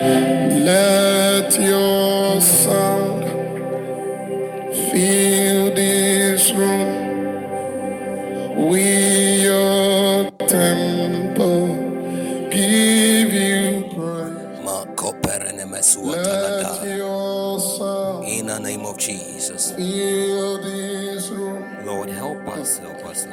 Let your sound fill this room. With your temple give you praise. In the name of Jesus. Lord, help us, help us.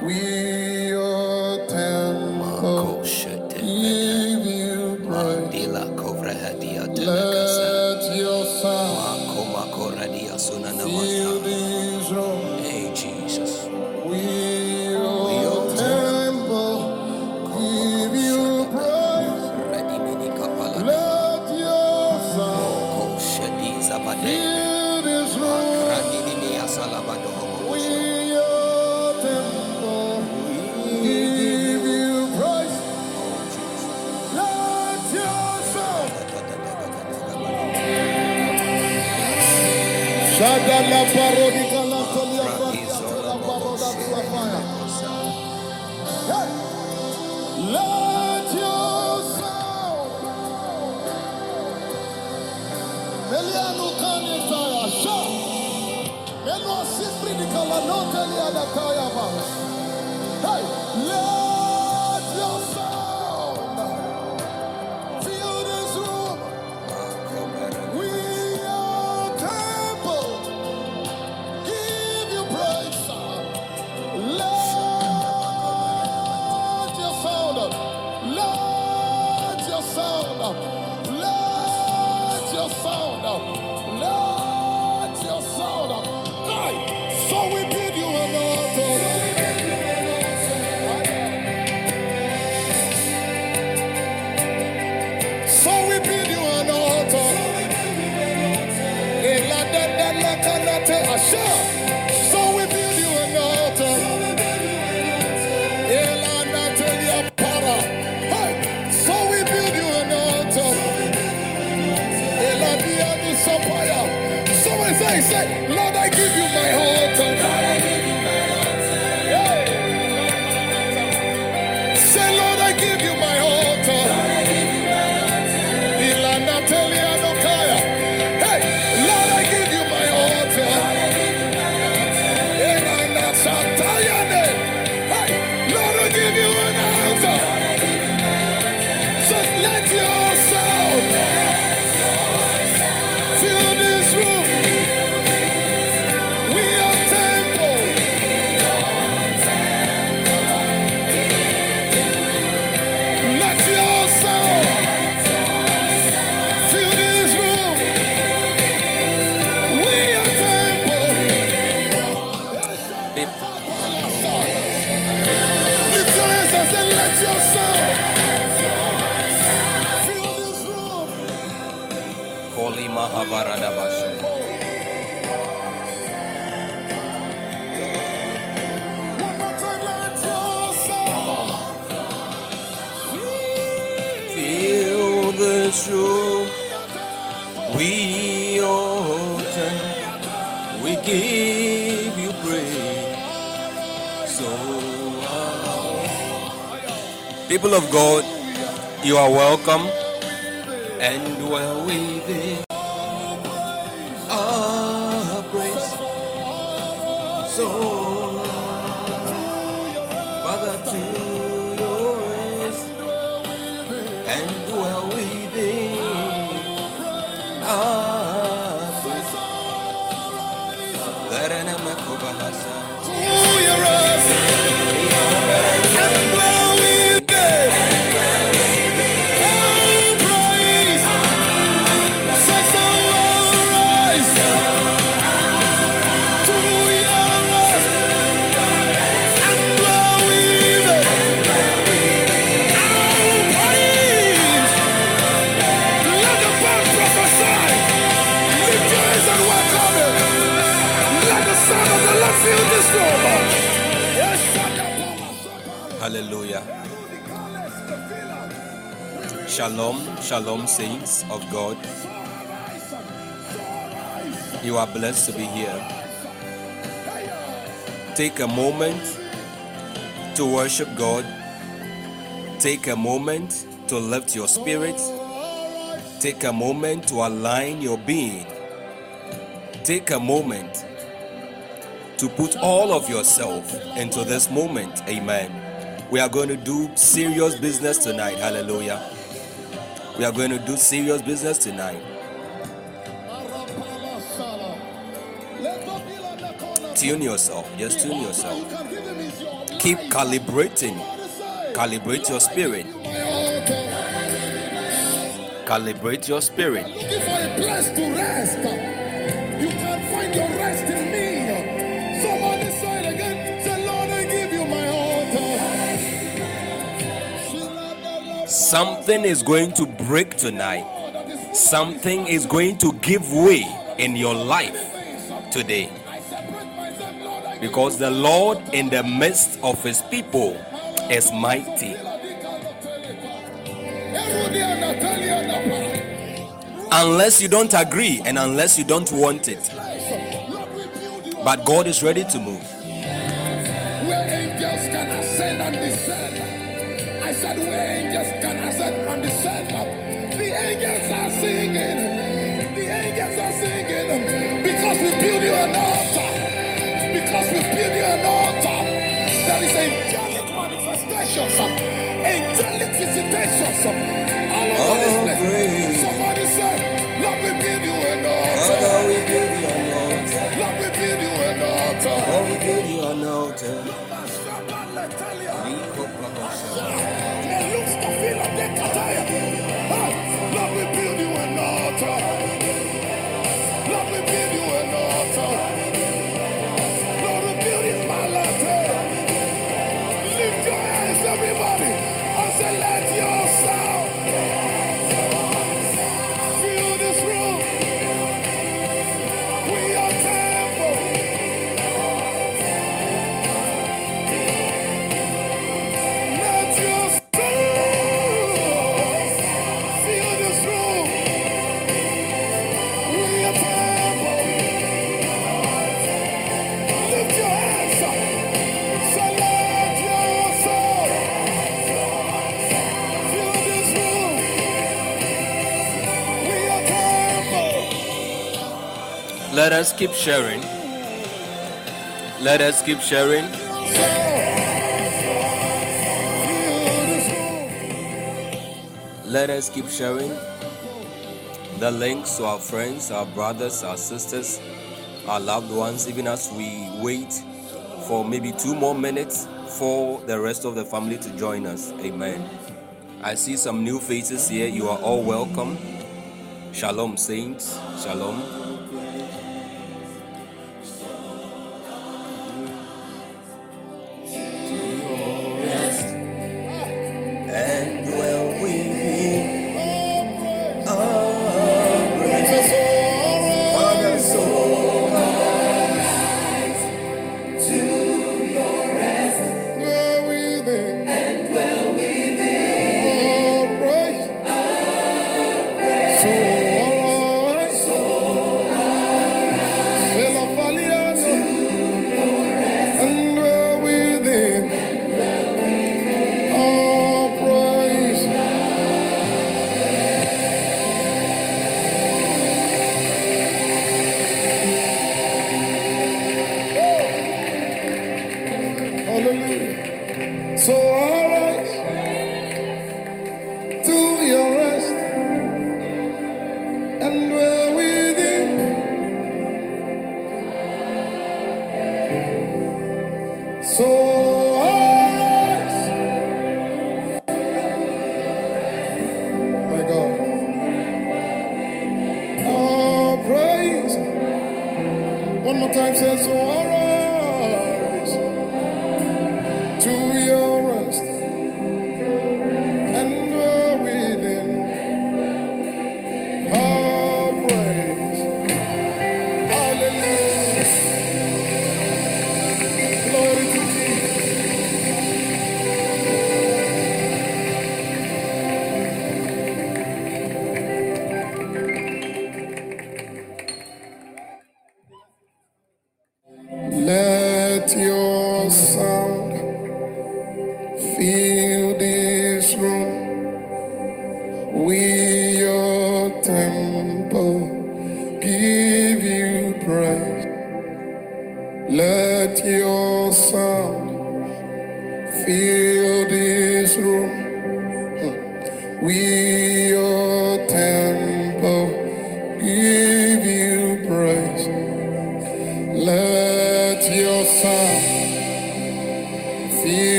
Shalom, saints of God. You are blessed to be here. Take a moment to worship God. Take a moment to lift your spirit. Take a moment to align your being. Take a moment to put all of yourself into this moment. Amen. We are going to do serious business tonight. Hallelujah. We are going to do serious business tonight. Tune yourself. Just tune yourself. Keep calibrating. Calibrate your spirit. Calibrate your spirit. Something is going to break tonight. Something is going to give way in your life today. Because the Lord in the midst of his people is mighty. Unless you don't agree and unless you don't want it. But God is ready to move. Let us keep sharing. Let us keep sharing. Let us keep sharing the links to our friends, our brothers, our sisters, our loved ones, even as we wait for maybe two more minutes for the rest of the family to join us. Amen. I see some new faces here. You are all welcome. Shalom, saints. Shalom.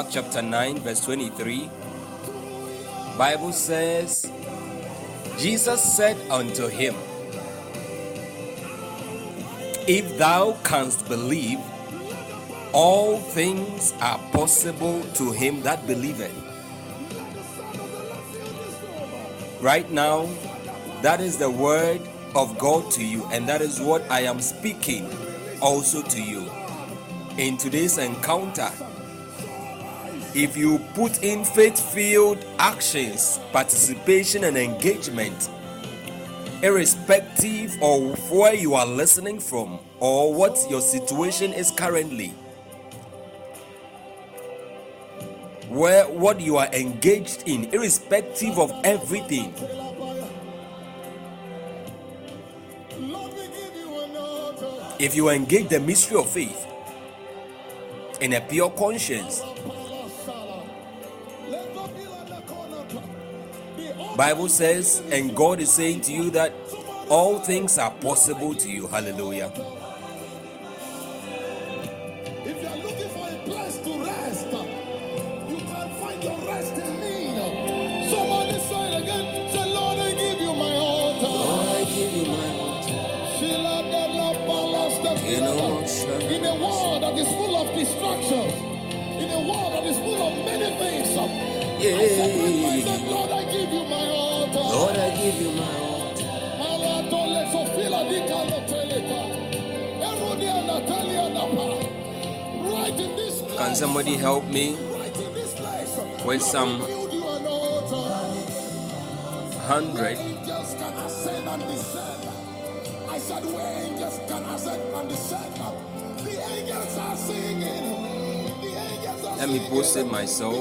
Mark chapter 9 verse 23 Bible says Jesus said unto him If thou canst believe all things are possible to him that believeth. Right now that is the word of God to you and that is what I am speaking also to you. In today's encounter if you put in faith filled actions, participation, and engagement, irrespective of where you are listening from or what your situation is currently, where what you are engaged in, irrespective of everything, If you engage the mystery of faith in a pure conscience, Bible says, and God is saying to you that all things are possible to you. Hallelujah. If you are looking for a place to rest, you can find your rest in me. Somebody say it again. Say, Lord, I give you my altar. Lord, I give you my altar. In a world that is full of distractions, in a world that is full of many things. Yeah. I said, Lord, give you my altar. Can somebody help me? With Psalm hundred? I said, where angels can ascend and descend. Let me post it myself.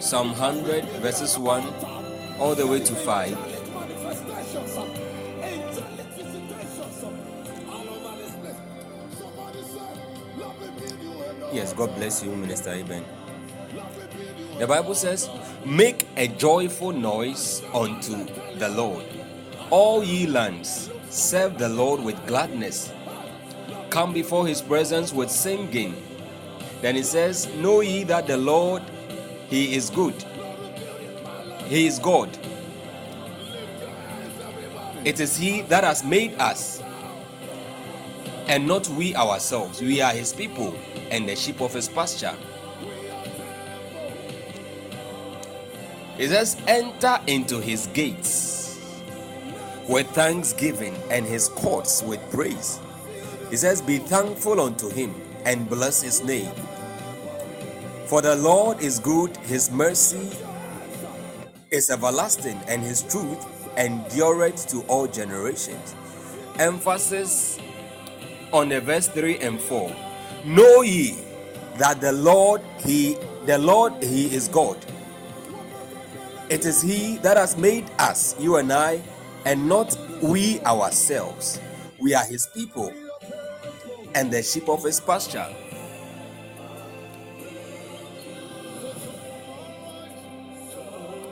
Psalm 100, verses 1 all the way to 5. Yes, God bless you, Minister Eben. The Bible says, Make a joyful noise unto the Lord. All ye lands, serve the Lord with gladness come before his presence with singing. Then he says, Know ye that the Lord, he is good. He is God. It is he that has made us, and not we ourselves. We are his people and the sheep of his pasture. He says, Enter into his gates with thanksgiving and his courts with praise. He says, Be thankful unto him and bless his name. For the Lord is good, his mercy is everlasting, and his truth endureth to all generations. Emphasis on the verse 3 and 4. Know ye that the Lord, He, the Lord, He is God. It is He that has made us, you and I, and not we ourselves. We are His people and the sheep of his pasture.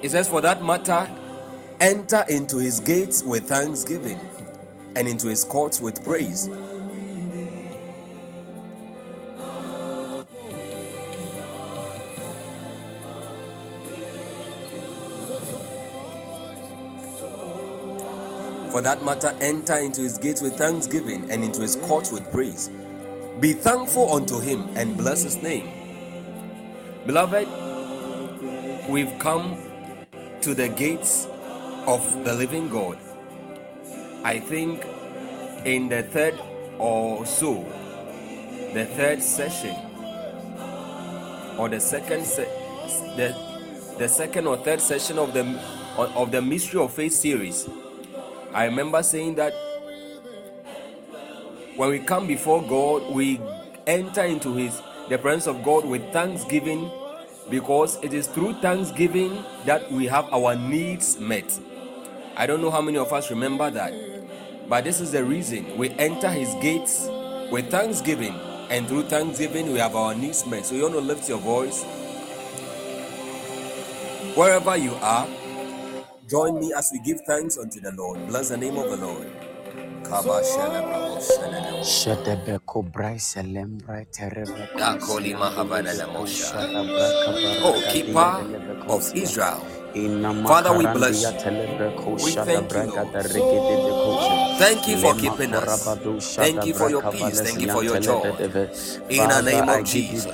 He says, For that matter, enter into his gates with thanksgiving and into his courts with praise. For that matter, enter into his gates with thanksgiving and into his courts with praise. Be thankful unto him and bless his name. Beloved, we've come to the gates of the living God. I think in the third or so, the third session, or the second, se- the, the second or third session of the of the mystery of faith series I remember saying that when we come before God, we enter into His the presence of God with thanksgiving because it is through thanksgiving that we have our needs met. I don't know how many of us remember that, but this is the reason we enter His gates with thanksgiving, and through thanksgiving, we have our needs met. So, you want to lift your voice wherever you are Join me as we give thanks unto the Lord. Bless the name of the Lord. Oh, keeper of Israel. Father, we bless you. We thank you. Thank you for keeping us. Thank you for your peace. Thank you for your joy. In the name of Jesus.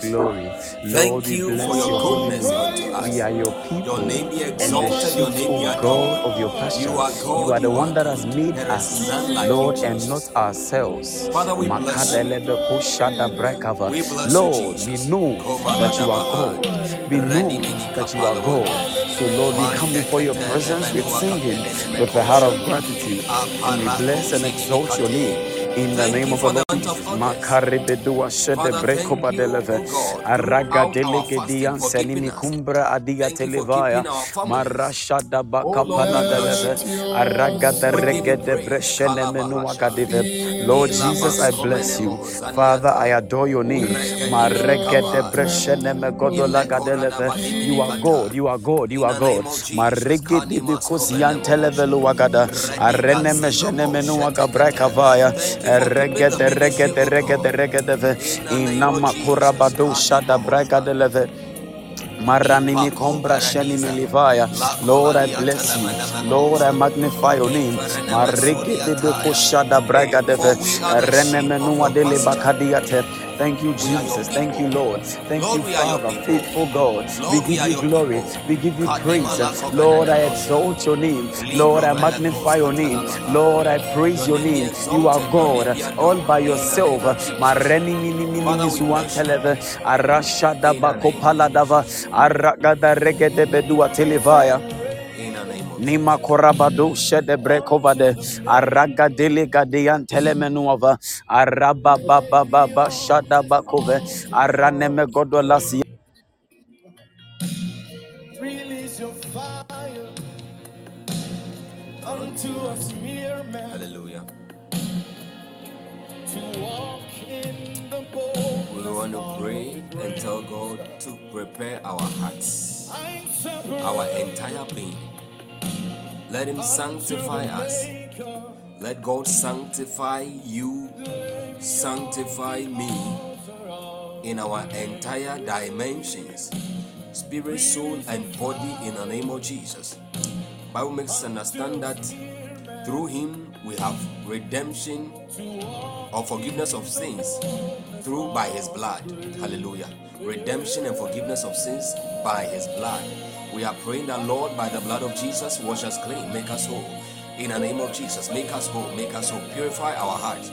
Thank you for your goodness unto us. We are your people. Your name be exalted. Your name be God of your pasture. You are God. You are the one that has made us, Lord, and not ourselves. Father, we bless you. Lord, we know that you are God. We know that you are God. So, Lord, we come before your presence with singing, with a heart of gratitude, and we bless and exalt your name. In the name of the Lord Jesus. Makaribedua shede breko badeleve. Araga delegedian senimi kumbra adia televaya. Marashada baka panadeleve. Araga de regede breshene menua kadive. Lord Jesus, I bless you. Father, I adore your name. Maregede breshene megodola gadeleve. You are God, you are God, you are God. Maregede because yan televelu wagada. Arene meshene menu wagabreka vaya. Regede regede regede regede. Inama kurabado shada breka deleve. Maranimi kombra shenimi livaya. Lord, I bless you. Lord, I magnify your name. Marike de koshada braga deve. Renemenua dele bakadiate. Thank you, Jesus. Thank you, Lord. Thank you, Father, faithful God. We give you glory. We give you praise. Lord, I exalt your name. Lord, I magnify your name. Lord, I praise your name. You are God all by yourself. Mareni mini mini misuanteleve. Arashada bakopaladava. Aragada regede bedua televaya. Nima korabado shede brekovade araga delega deyan telemenuava araba baba baba shada bakove araneme godolasi Release your fire unto us mere men. Hallelujah. to walk in the We want to pray and tell God to prepare our hearts, our entire being. Let Him sanctify us. Let God sanctify you, sanctify me in our entire dimensions spirit, soul, and body in the name of Jesus. Bible makes us understand that through him we have redemption or forgiveness of sins through by his blood. Hallelujah. Redemption and forgiveness of sins by his blood. We are praying that Lord, by the blood of Jesus, wash us clean, make us whole. In the name of Jesus, make us whole, make us whole, purify our hearts.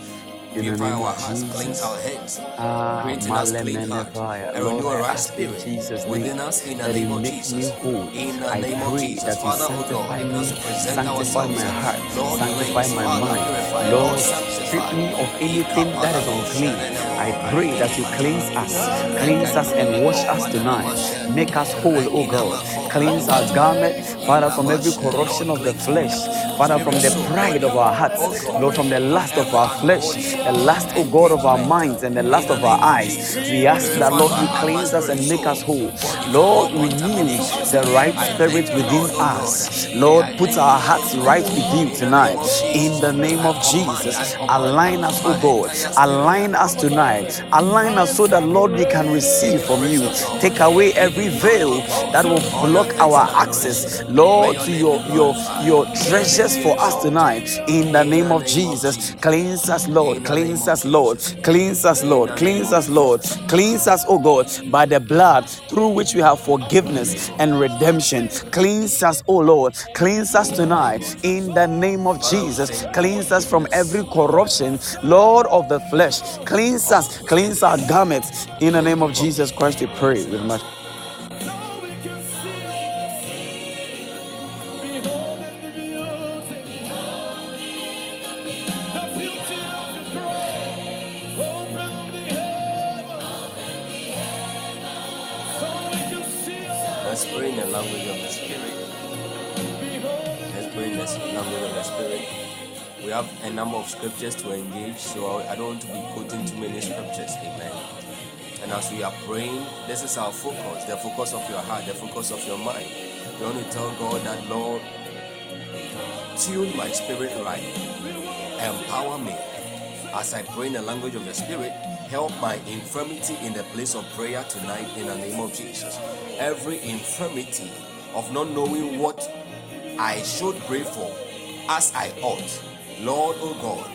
Purify our hearts, Jesus. cleanse our hands, Ah, create in us clean heart, and renew a I right spirit Jesus' within us in the name of Jesus. In the I name of Jesus, that you Father, oh Lord, sanctify help me, us to present sanctify ourselves. my heart, Lord, sanctify my mind. purify, Lord, strip me of anything that is unclean. I pray that you cleanse us, cleanse us and wash us tonight. Make us whole, O God. Cleanse our garment, Father, from every corruption of the flesh, Father, from the pride of our hearts, Lord, from the lust of our flesh, the lust, O God, of our minds, and the lust of our eyes. We ask that, Lord, you cleanse us and make us whole. Lord, renew the right spirit within us. Lord, put our hearts right with you tonight. In the name of Jesus, align us, O God. Align us tonight. Align us so that, Lord, we can receive from you. Take away every veil that will block our access, Lord, to your your your treasures for us tonight. In the name of Jesus, cleanse us, Lord. Cleanse us, Lord. Cleanse us, Lord. Cleanse us, Lord. Cleanse us, oh God, by the blood through which we have forgiveness and redemption. Cleanse us, oh Lord. Cleanse us tonight. In the name of Jesus, cleanse us from every corruption, Lord of the flesh. Cleanse us, cleanse our garments. In the name of Jesus Christ, we pray with much. Of scriptures to engage, so I don't want to be quoting too many scriptures. Amen. And as we are praying, this is our focus the focus of your heart, the focus of your mind. We want to tell God that, Lord, tune my spirit right, empower me as I pray in the language of the Spirit. Help my infirmity in the place of prayer tonight in the name of Jesus. Every infirmity of not knowing what I should pray for as I ought. Lord, oh God,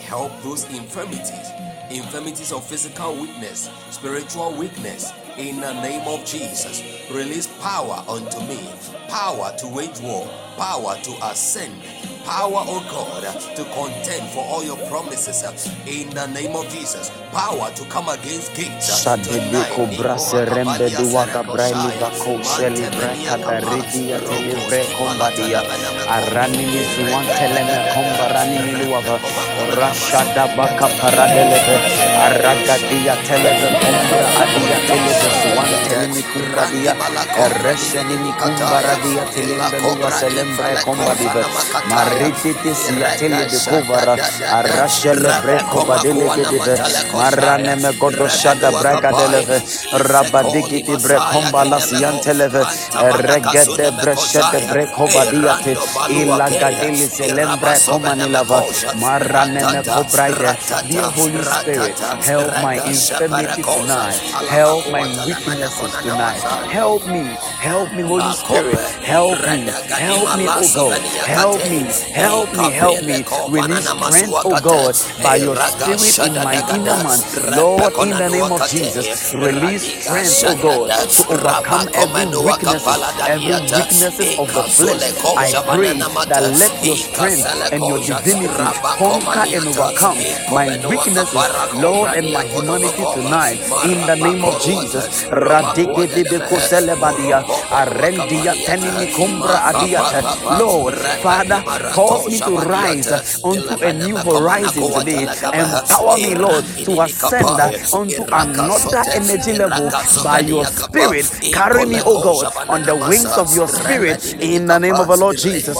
help those infirmities infirmities of physical weakness, spiritual weakness. In the name of Jesus, release power unto me, power to wage war, power to ascend. Power, oh God, to contend for all your promises. In the name of Jesus. Power to come against gates. Brase rembe duwaga braili bako sheli breka da ridia telebre kombadia arani mizuan teleme kombarani miluava rashada baka paradeleve araga dia televe kombra adia televe suan telemi kumbadia eresheni mi kumbaradia telembe luva Lembra Combadivet, Marititis Yatele de Maraneme Godoshada Braga Deleve, Rabadiki Yanteleve, Maraneme dear Holy Spirit, help my infirmity tonight, help my weaknesses tonight, help me, help me, Holy Spirit, help me, help me oh god. Help me help me help me. Release strength oh god by your spirit in my inner man. Lord in the name of jesus release strength oh god to overcome every weaknesses every weaknesses of the flesh. I pray that let your strength and your divinity conquer and overcome my weaknesses lord and my humanity tonight. In the name of jesus Radigedebekoselebadia, arendia tenimikumbra adiata. Lord father cause me to rise unto a new horizon today. Empower me lord to ascend unto another energy level by your spirit. Carry me oh god on the wings of your spirit in the name of the lord jesus.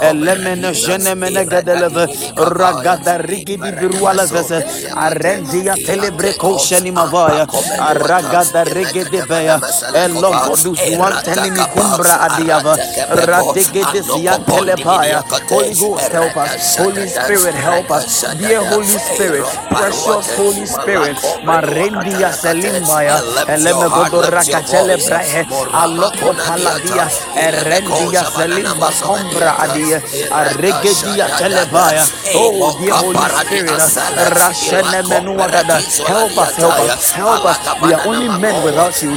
Elemenejenemenegedeleve, ragadaregedebirualevese, arendia telebrekoshenimavaya, aragadaregedebeya, elogodusuantenimikumbra adiava, radegedesiantelepaya. Holy Ghost help us, Holy Spirit help us, dear Holy Spirit, precious Holy Spirit, marendia selimbaya, elemegodorakachele brahe, aloko paladia, erendia selimba kombra adia, aregedia telebaya. Oh, dear Holy Spirit, rashene menuagada, help us, help us, help us. We are only men without you.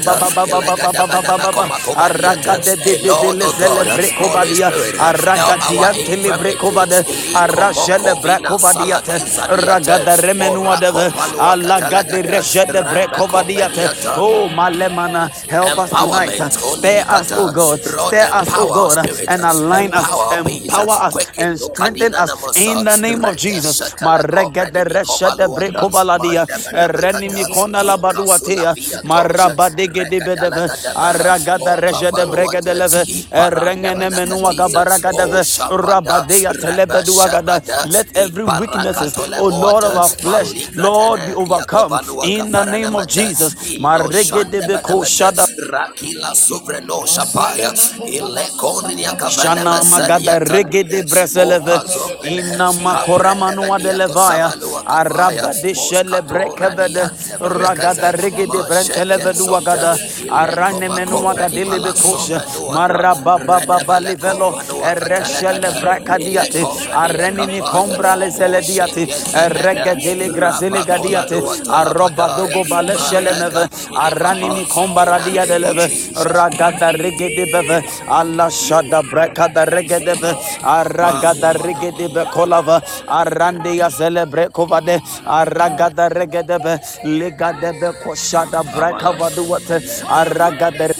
oh malemana help us tonight. Spare us oh god. Spare us oh god and align us empower us and strengthen us in the name of Jesus. marabade de bedeve, aragada rejede bregede leve, rengene menuaga baragadeve, rabadea telebeduagada. Let every weaknesses, oh Lord of our flesh, Lord, be overcome in the name of Jesus. Maregede beko shada Rakila sovreno shapaya ile konia Shana magada regede breseleve ina makora manua de levaya araba de shele brekevede ragada regede brenteleve Rabakada, Arane Menuaka Dilibikosha, Marababa Balivelo, Ereshele Bracadiate, Arenini Combra Leselediate, Eregadili Graziligadiate, Aroba Dogo Balesheleneve, Aranini Combaradia deleve, Ragada Rigedebeve, Allah Shada Bracada Regedeve, Aragada Rigedebe Kolava, Arandia Celebrecovade, Aragada Regedebe, Ligadebe Koshada Bracavadua Arragader.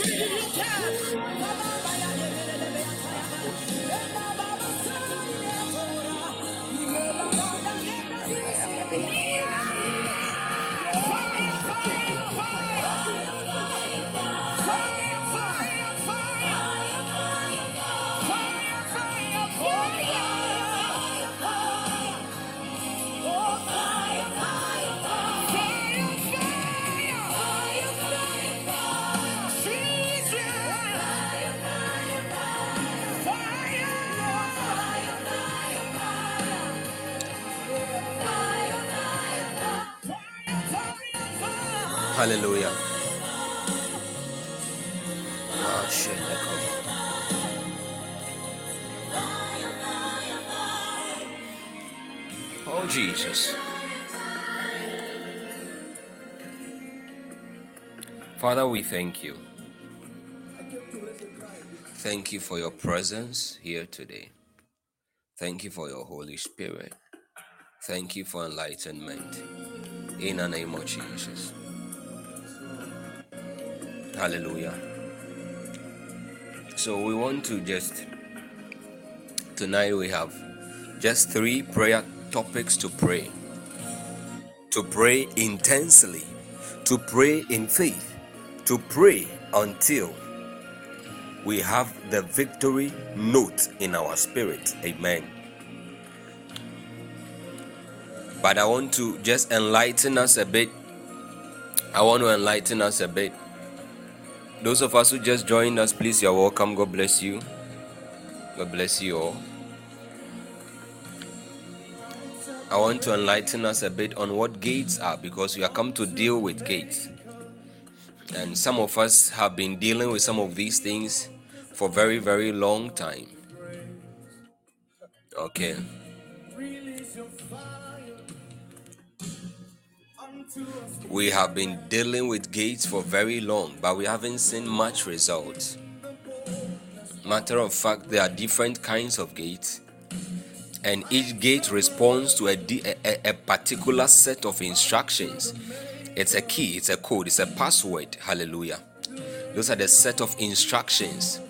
Thank you. Thank you for your presence here today. Thank you for your Holy Spirit. Thank you for enlightenment. In the name of Jesus. Hallelujah. So we want to just tonight we have just three prayer topics to pray. To pray intensely, to pray in faith, to pray until we have the victory note in our spirit. Amen. But I want to just enlighten us a bit. I want to enlighten us a bit. Those of us who just joined us, please, you're welcome. God bless you. God bless you all. I want to enlighten us a bit on what gates are because we are come to deal with gates. And some of us have been dealing with some of these things for very, very long time. Okay. We have been dealing with gates for very long, but we haven't seen much results. Matter of fact, there are different kinds of gates, and each gate responds to a, a, a particular set of instructions it's a key, it's a code, it's a password. Hallelujah. Those are the set of instructions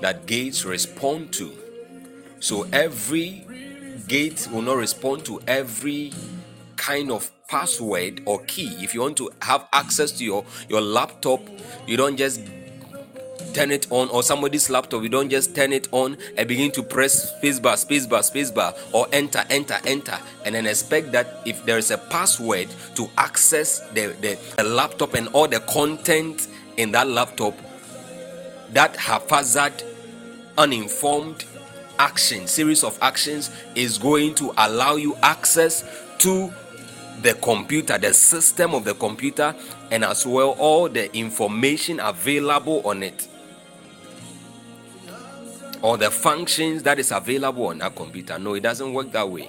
that gates respond to. So every gate will not respond to every kind of password or key. If you want to have access to your, your laptop, you don't just turn it on or somebody's laptop you don't just turn it on and begin to press spacebar spacebar spacebar or enter enter enter and then expect that if there is a password to access the, the, the laptop and all the content in that laptop that haphazard uninformed action series of actions is going to allow you access to the computer the system of the computer and as well all the information available on it or the functions that is available on that computer. No, it doesn't work that way.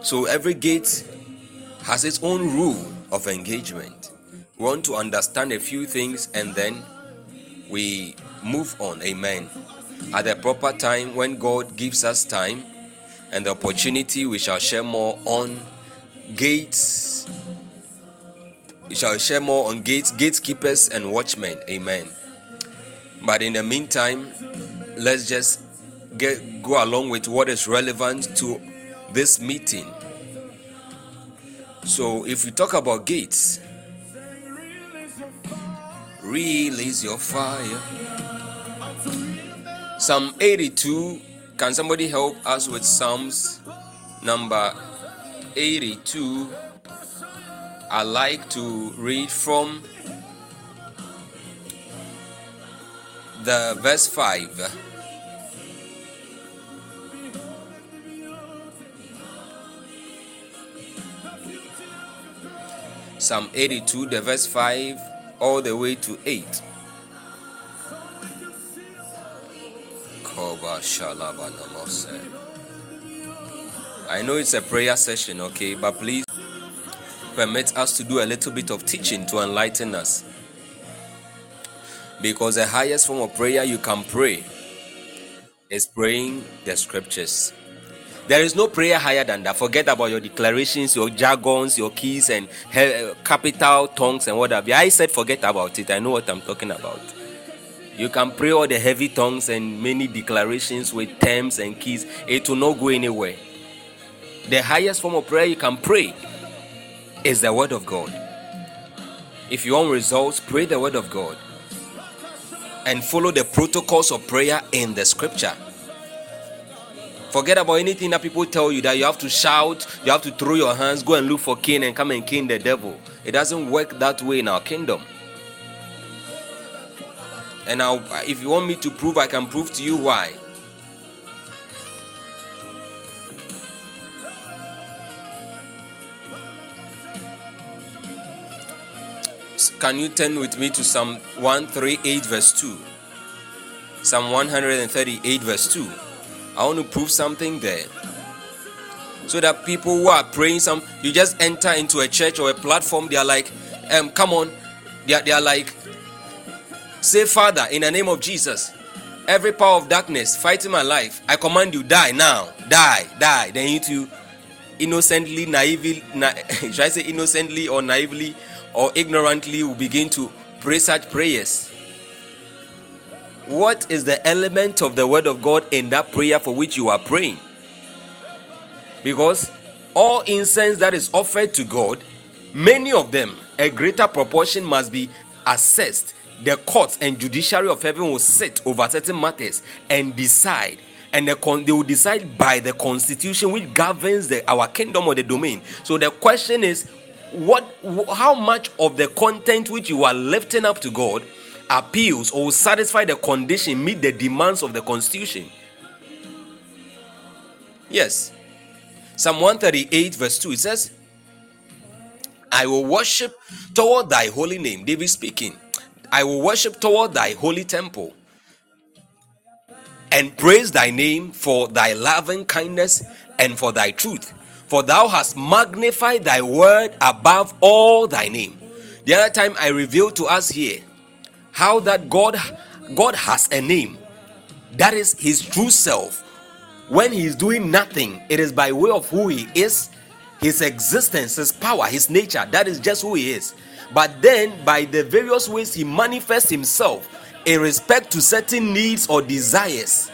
So every gate has its own rule of engagement. We want to understand a few things and then we move on. Amen. At the proper time, when God gives us time and the opportunity, we shall share more on gates we shall share more on gates, gatekeepers, and watchmen. Amen. But in the meantime, let's just get go along with what is relevant to this meeting. So, if we talk about gates, release your fire. Psalm 82. Can somebody help us with Psalms number 82? I like to read from the verse 5. Psalm 82, the verse 5, all the way to 8. I know it's a prayer session, okay, but please permit us to do a little bit of teaching to enlighten us. Because the highest form of prayer you can pray is praying the scriptures. There is no prayer higher than that. Forget about your declarations, your jargons, your keys, and capital tongues and whatever. I said forget about it. I know what I'm talking about. You can pray all the heavy tongues and many declarations with terms and keys. It will not go anywhere. The highest form of prayer you can pray is the Word of God. If you want results, pray the Word of God and follow the protocols of prayer in the Scripture. Forget about anything that people tell you that you have to shout, you have to throw your hands, go and look for Cain and come and king the devil. It doesn't work that way in our kingdom. And now, if you want me to prove, I can prove to you why. Can you turn with me to Psalm 138, verse 2? Psalm 138, verse 2. I want to prove something there. So that people who are praying, some you just enter into a church or a platform, they are like, um, come on, they are, they are like, say, Father, in the name of Jesus, every power of darkness fighting my life, I command you, die now, die, die. Then you to innocently, naively, na- should I say innocently or naively or ignorantly will begin to pray such prayers. What is the element of the word of God in that prayer for which you are praying? Because all incense that is offered to God, many of them, a greater proportion must be assessed. The courts and judiciary of heaven will sit over certain matters and decide and con- they will decide by the constitution which governs the, our kingdom or the domain. So the question is, what, how much of the content which you are lifting up to God appeals or will satisfy the condition, meet the demands of the constitution? Yes. Psalm 138, verse 2, it says, I will worship toward thy holy name. David speaking. I will worship toward thy holy temple and praise thy name for thy loving kindness and for thy truth. For thou hast magnified thy word above all thy name. The other time I revealed to us here how that God God has a name. That is his true self. When he is doing nothing, it is by way of who he is, his existence, his power, his nature. That is just who he is. But then, by the various ways he manifests himself, in respect to certain needs or desires.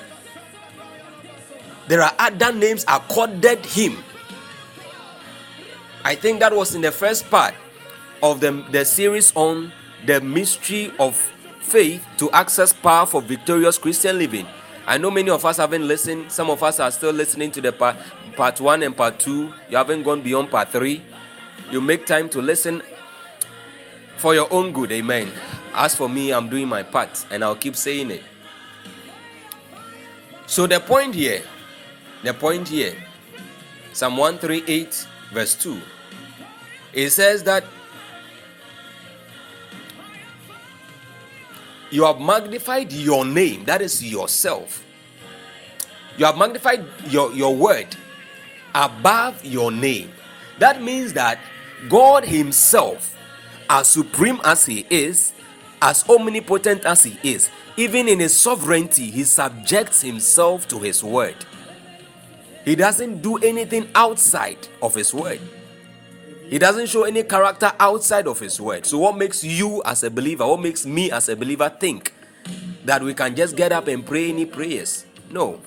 There are other names accorded him. I think that was in the first part of the, the series on the mystery of faith to access power for victorious Christian living. I know many of us haven't listened. Some of us are still listening to the part, part one and part two. You haven't gone beyond part three. You make time to listen for your own good. Amen. As for me, I'm doing my part and I'll keep saying it. So, the point here, the point here, Psalm 138, verse 2, it says that you have magnified your name, that is yourself. You have magnified your, your word above your name. That means that God Himself, as supreme as He is, as omnipotent as he is, even in his sovereignty, he subjects himself to his word. He doesn't do anything outside of his word. He doesn't show any character outside of his word. So, what makes you as a believer, what makes me as a believer think that we can just get up and pray any prayers? No.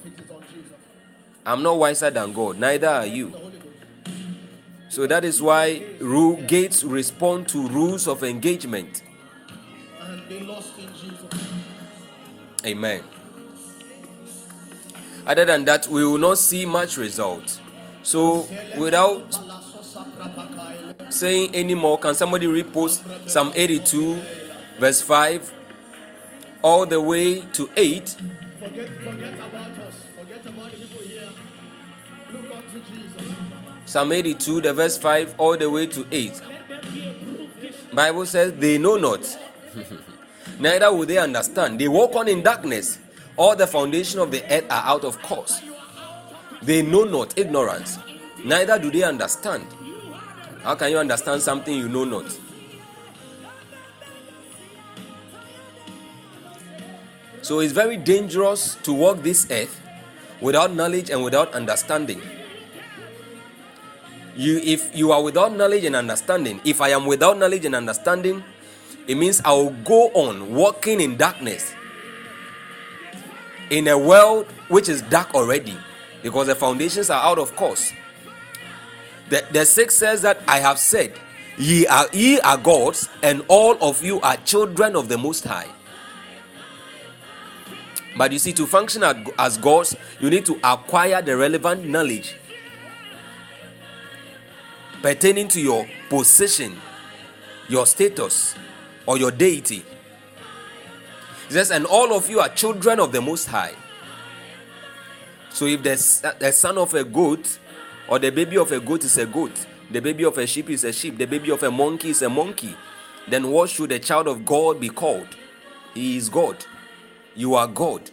I'm not wiser than God, neither are you. So that is why rule gates respond to rules of engagement. Amen. Other than that, we will not see much result. So, without saying anymore. can somebody repost Psalm 82, verse 5, all the way to 8? Psalm 82, the verse 5, all the way to 8. Bible says, They know not neither will they understand. They walk on in darkness. All the foundation of the earth are out of course. They know not ignorance, neither do they understand. How can you understand something you know not? So it's very dangerous to walk this earth without knowledge and without understanding. You, if you are without knowledge and understanding, if I am without knowledge and understanding, it means I will go on walking in darkness in a world which is dark already because the foundations are out of course. The, the six says that I have said, Ye are ye are gods, and all of you are children of the most high. But you see, to function as gods, you need to acquire the relevant knowledge pertaining to your position, your status, or your deity. He says, and all of you are children of the Most High. So if the, uh, the son of a goat or the baby of a goat is a goat, the baby of a sheep is a sheep, the baby of a monkey is a monkey, then what should a child of God be called? He is God. You are God.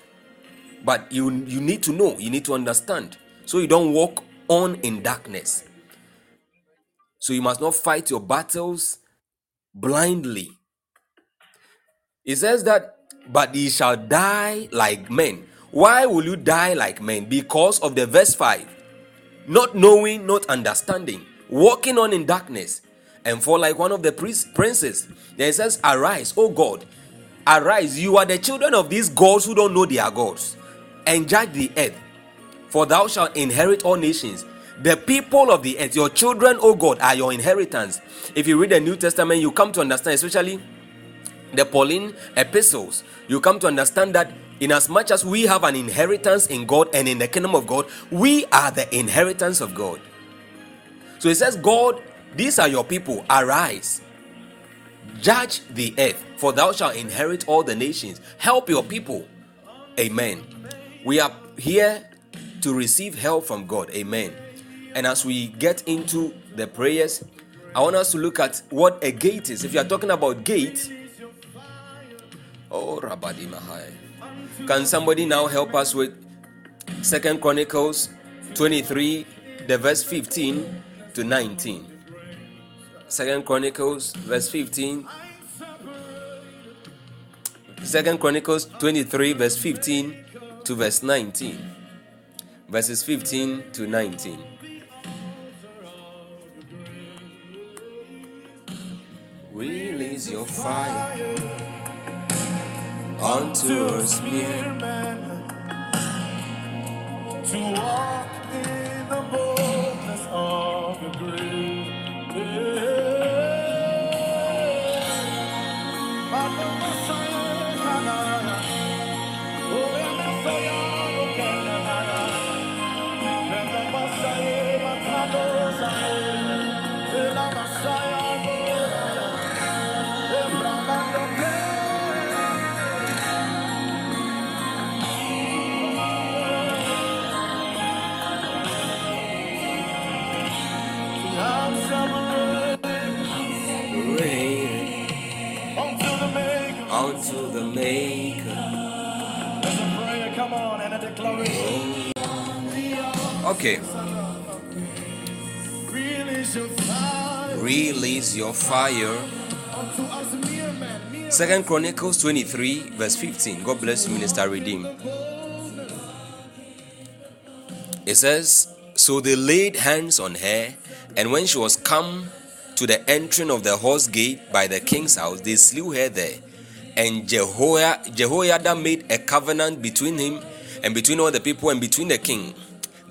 But you, you need to know, you need to understand. So you don't walk on in darkness. So you must not fight your battles blindly. It says that, but ye shall die like men. Why will you die like men? Because of the verse 5. Not knowing, not understanding, walking on in darkness, and fall like one of the princes. Then says, Arise, O God, arise. You are the children of these gods who don't know they are gods, and judge the earth. For thou shalt inherit all nations. The people of the earth, your children, O God, are your inheritance. If you read the New Testament, you come to understand, especially the Pauline epistles, you come to understand that in as we have an inheritance in God and in the kingdom of God, we are the inheritance of God. So he says, God, these are your people, arise, judge the earth, for thou shalt inherit all the nations. Help your people. Amen. We are here to receive help from God. Amen. And as we get into the prayers, I want us to look at what a gate is. If you are talking about gate, oh Rabadi Mahai. Can somebody now help us with Second Chronicles 23, the verse 15 to 19? Second Chronicles verse 15. Second Chronicles 23, verse 15 to verse 19. Verses 15 to 19. Release your fire onto us, mere man, to walk in the boldness of the grave. Release your fire. Second Chronicles 23, verse 15. God bless you, Minister Redeem. It says, So they laid hands on her, and when she was come to the entering of the horse gate by the king's house, they slew her there. And Jehoiada made a covenant between him and between all the people and between the king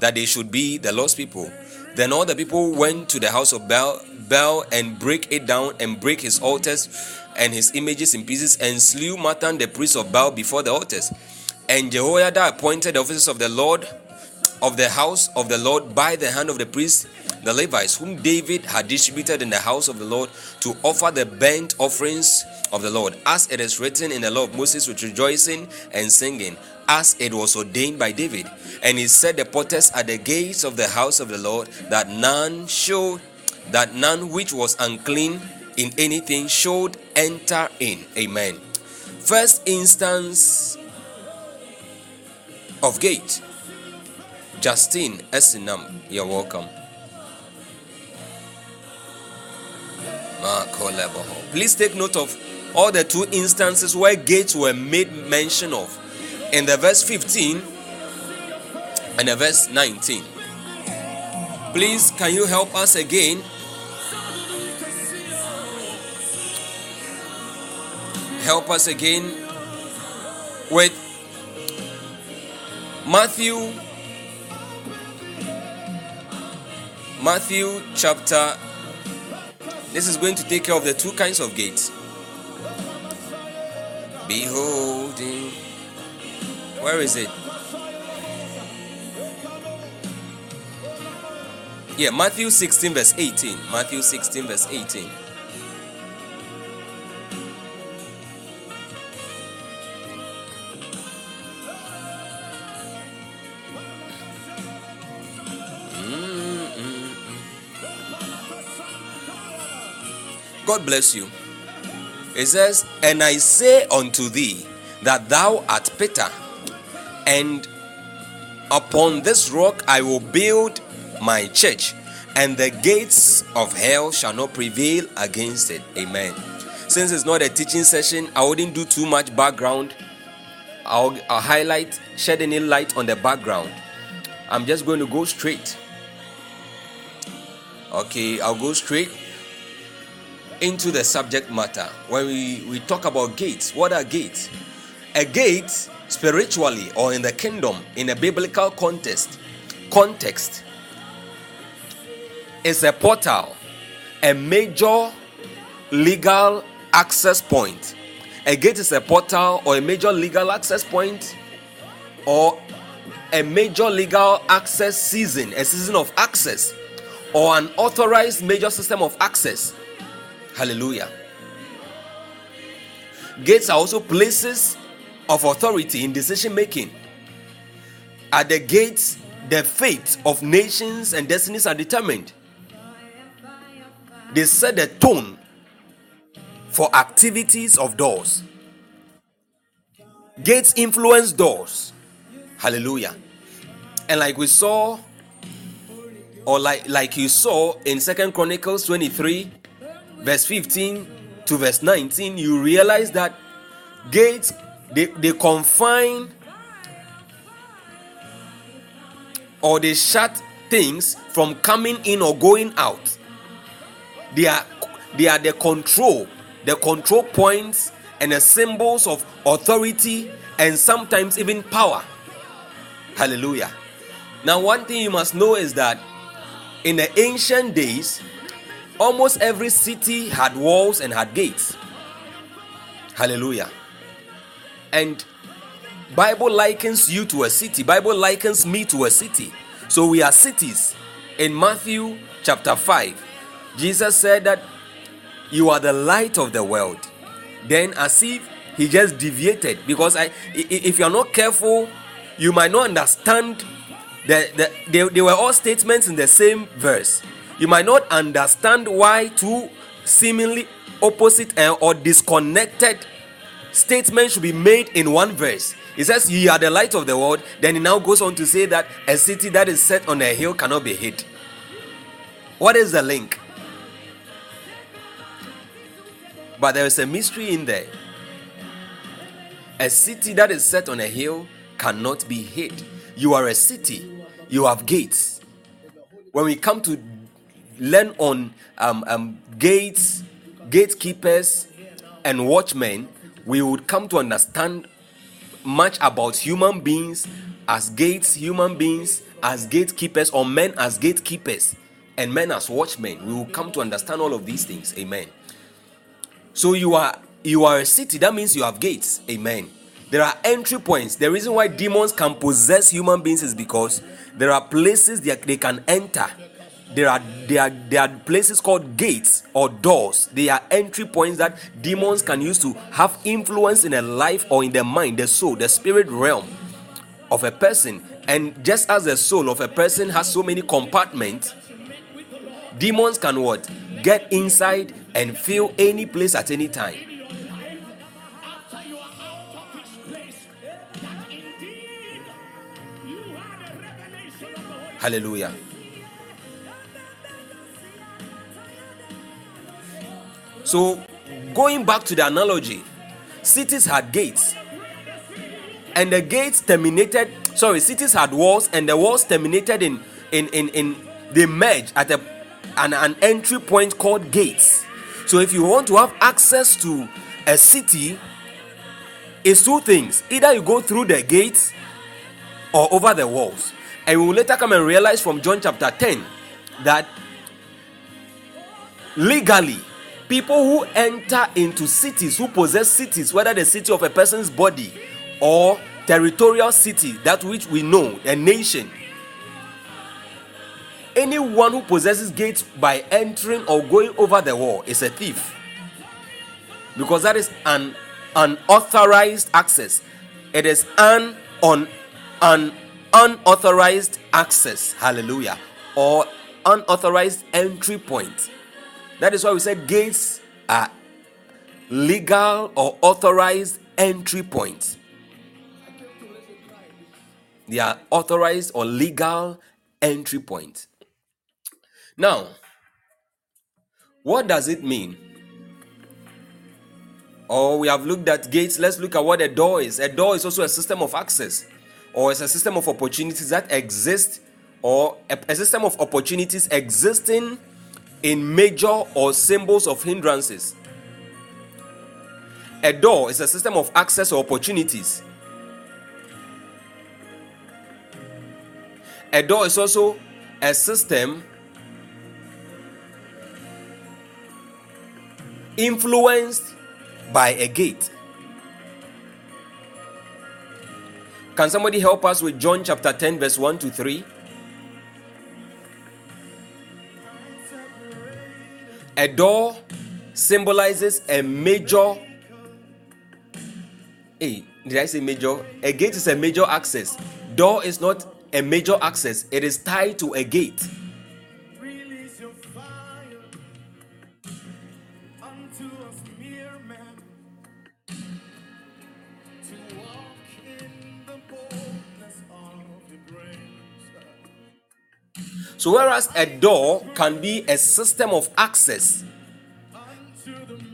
that they should be the lost people. Then all the people went to the house of Baal, Baal and break it down and break his altars and his images in pieces and slew Mattan the priest of Baal before the altars. And Jehoiada appointed the officers of the Lord of the house of the Lord by the hand of the priests, the Levites, whom David had distributed in the house of the Lord to offer the burnt offerings of the Lord, as it is written in the law of Moses with rejoicing and singing as it was ordained by David. And he set the porters at the gates of the house of the Lord that none should that none which was unclean in anything should enter in. Amen. First instance of gate. Justine Esinam, you're welcome. Please take note of all the two instances where gates were made mention of in the verse 15 and the verse 19. Please, can you help us again? Help us again with Matthew Matthew chapter this is going to take care of the two kinds of gates. Beholding where is it? Yeah, Matthew 16, verse 18. Matthew 16, verse 18. Mm-hmm. God bless you. It says, And I say unto thee that thou art Peter, and upon this rock I will build my church, and the gates of hell shall not prevail against it. Amen. Since it's not a teaching session, I wouldn't do too much background. I'll, I'll highlight, shed any light on the background. I'm just going to go straight. Okay, I'll go straight into the subject matter. When we, we talk about gates, what are gates? A gate, spiritually or in the kingdom, in a biblical context, context, is a portal, a major legal access point. A gate is a portal or a major legal access point or a major legal access season, a season of access, or an authorized major system of access. Hallelujah. Gates are also places of authority in decision making. At the gates, the fate of nations and destinies are determined. They set the tone for activities of doors. Gates influence doors. Hallelujah. And like we saw, or like like you saw in Second Chronicles 23, verse 15 to verse 19, you realize that gates they, they confine or they shut things from coming in or going out. They are they are the control, the control points and the symbols of authority and sometimes even power. Hallelujah. Now, one thing you must know is that in the ancient days, almost every city had walls and had gates. Hallelujah. And Bible likens you to a city. Bible likens me to a city. So we are cities. In Matthew chapter 5, Jesus said that you are the light of the world. Then as if he just deviated because I if you are not careful, you might not understand the, the, they, they were all statements in the same verse. You might not understand why two seemingly opposite eh, or disconnected statements should be made in one verse. He says, Ye are the light of the world. Then he now goes on to say that a city that is set on a hill cannot be hid. What is the link? But there is a mystery in there. A city that is set on a hill cannot be hid. You are a city, you have gates. When we come to learn on um, um, gates, gatekeepers, and watchmen, we would come to understand much about human beings as gates, human beings as gatekeepers, or men as gatekeepers, and men as watchmen. We will come to understand all of these things. Amen. So you are you are a city. That means you have gates. Amen. There are entry points. The reason why demons can possess human beings is because there are places that they can enter. There are, there, are, there are places called gates or doors. They are entry points that demons can use to have influence in a life or in the mind, the soul, the spirit realm of a person. And just as the soul of a person has so many compartments, demons can what? Get inside and fill any place at any time. Hallelujah. So, going back to the analogy, cities had gates, and the gates terminated. Sorry, cities had walls, and the walls terminated in in in, in they merge at a an, an entry point called gates. So, if you want to have access to a city, it's two things: either you go through the gates or over the walls. And we will later come and realize from John chapter 10 that legally, people who enter into cities, who possess cities, whether the city of a person's body or territorial city, that which we know, a nation, anyone who possesses gates by entering or going over the wall is a thief. Because that is an unauthorized access. It is an on an unauthorized access. Hallelujah. Or unauthorized entry point. That is why we said gates are legal or authorized entry points. They are authorized or legal entry points. Now, what does it mean? Oh, we have looked at gates. Let's look at what a door is. A door is also a system of access, or it's a system of opportunities that exist, or a, a system of opportunities existing in major or symbols of hindrances. A door is a system of access or opportunities. A door is also a system influenced by a gate. Can somebody help us with John chapter 10, verse 1 to 3? A door symbolizes a major. Hey, did I say major? A gate is a major access. Door is not a major access, it is tied to a gate. So, whereas a door can be a system of access,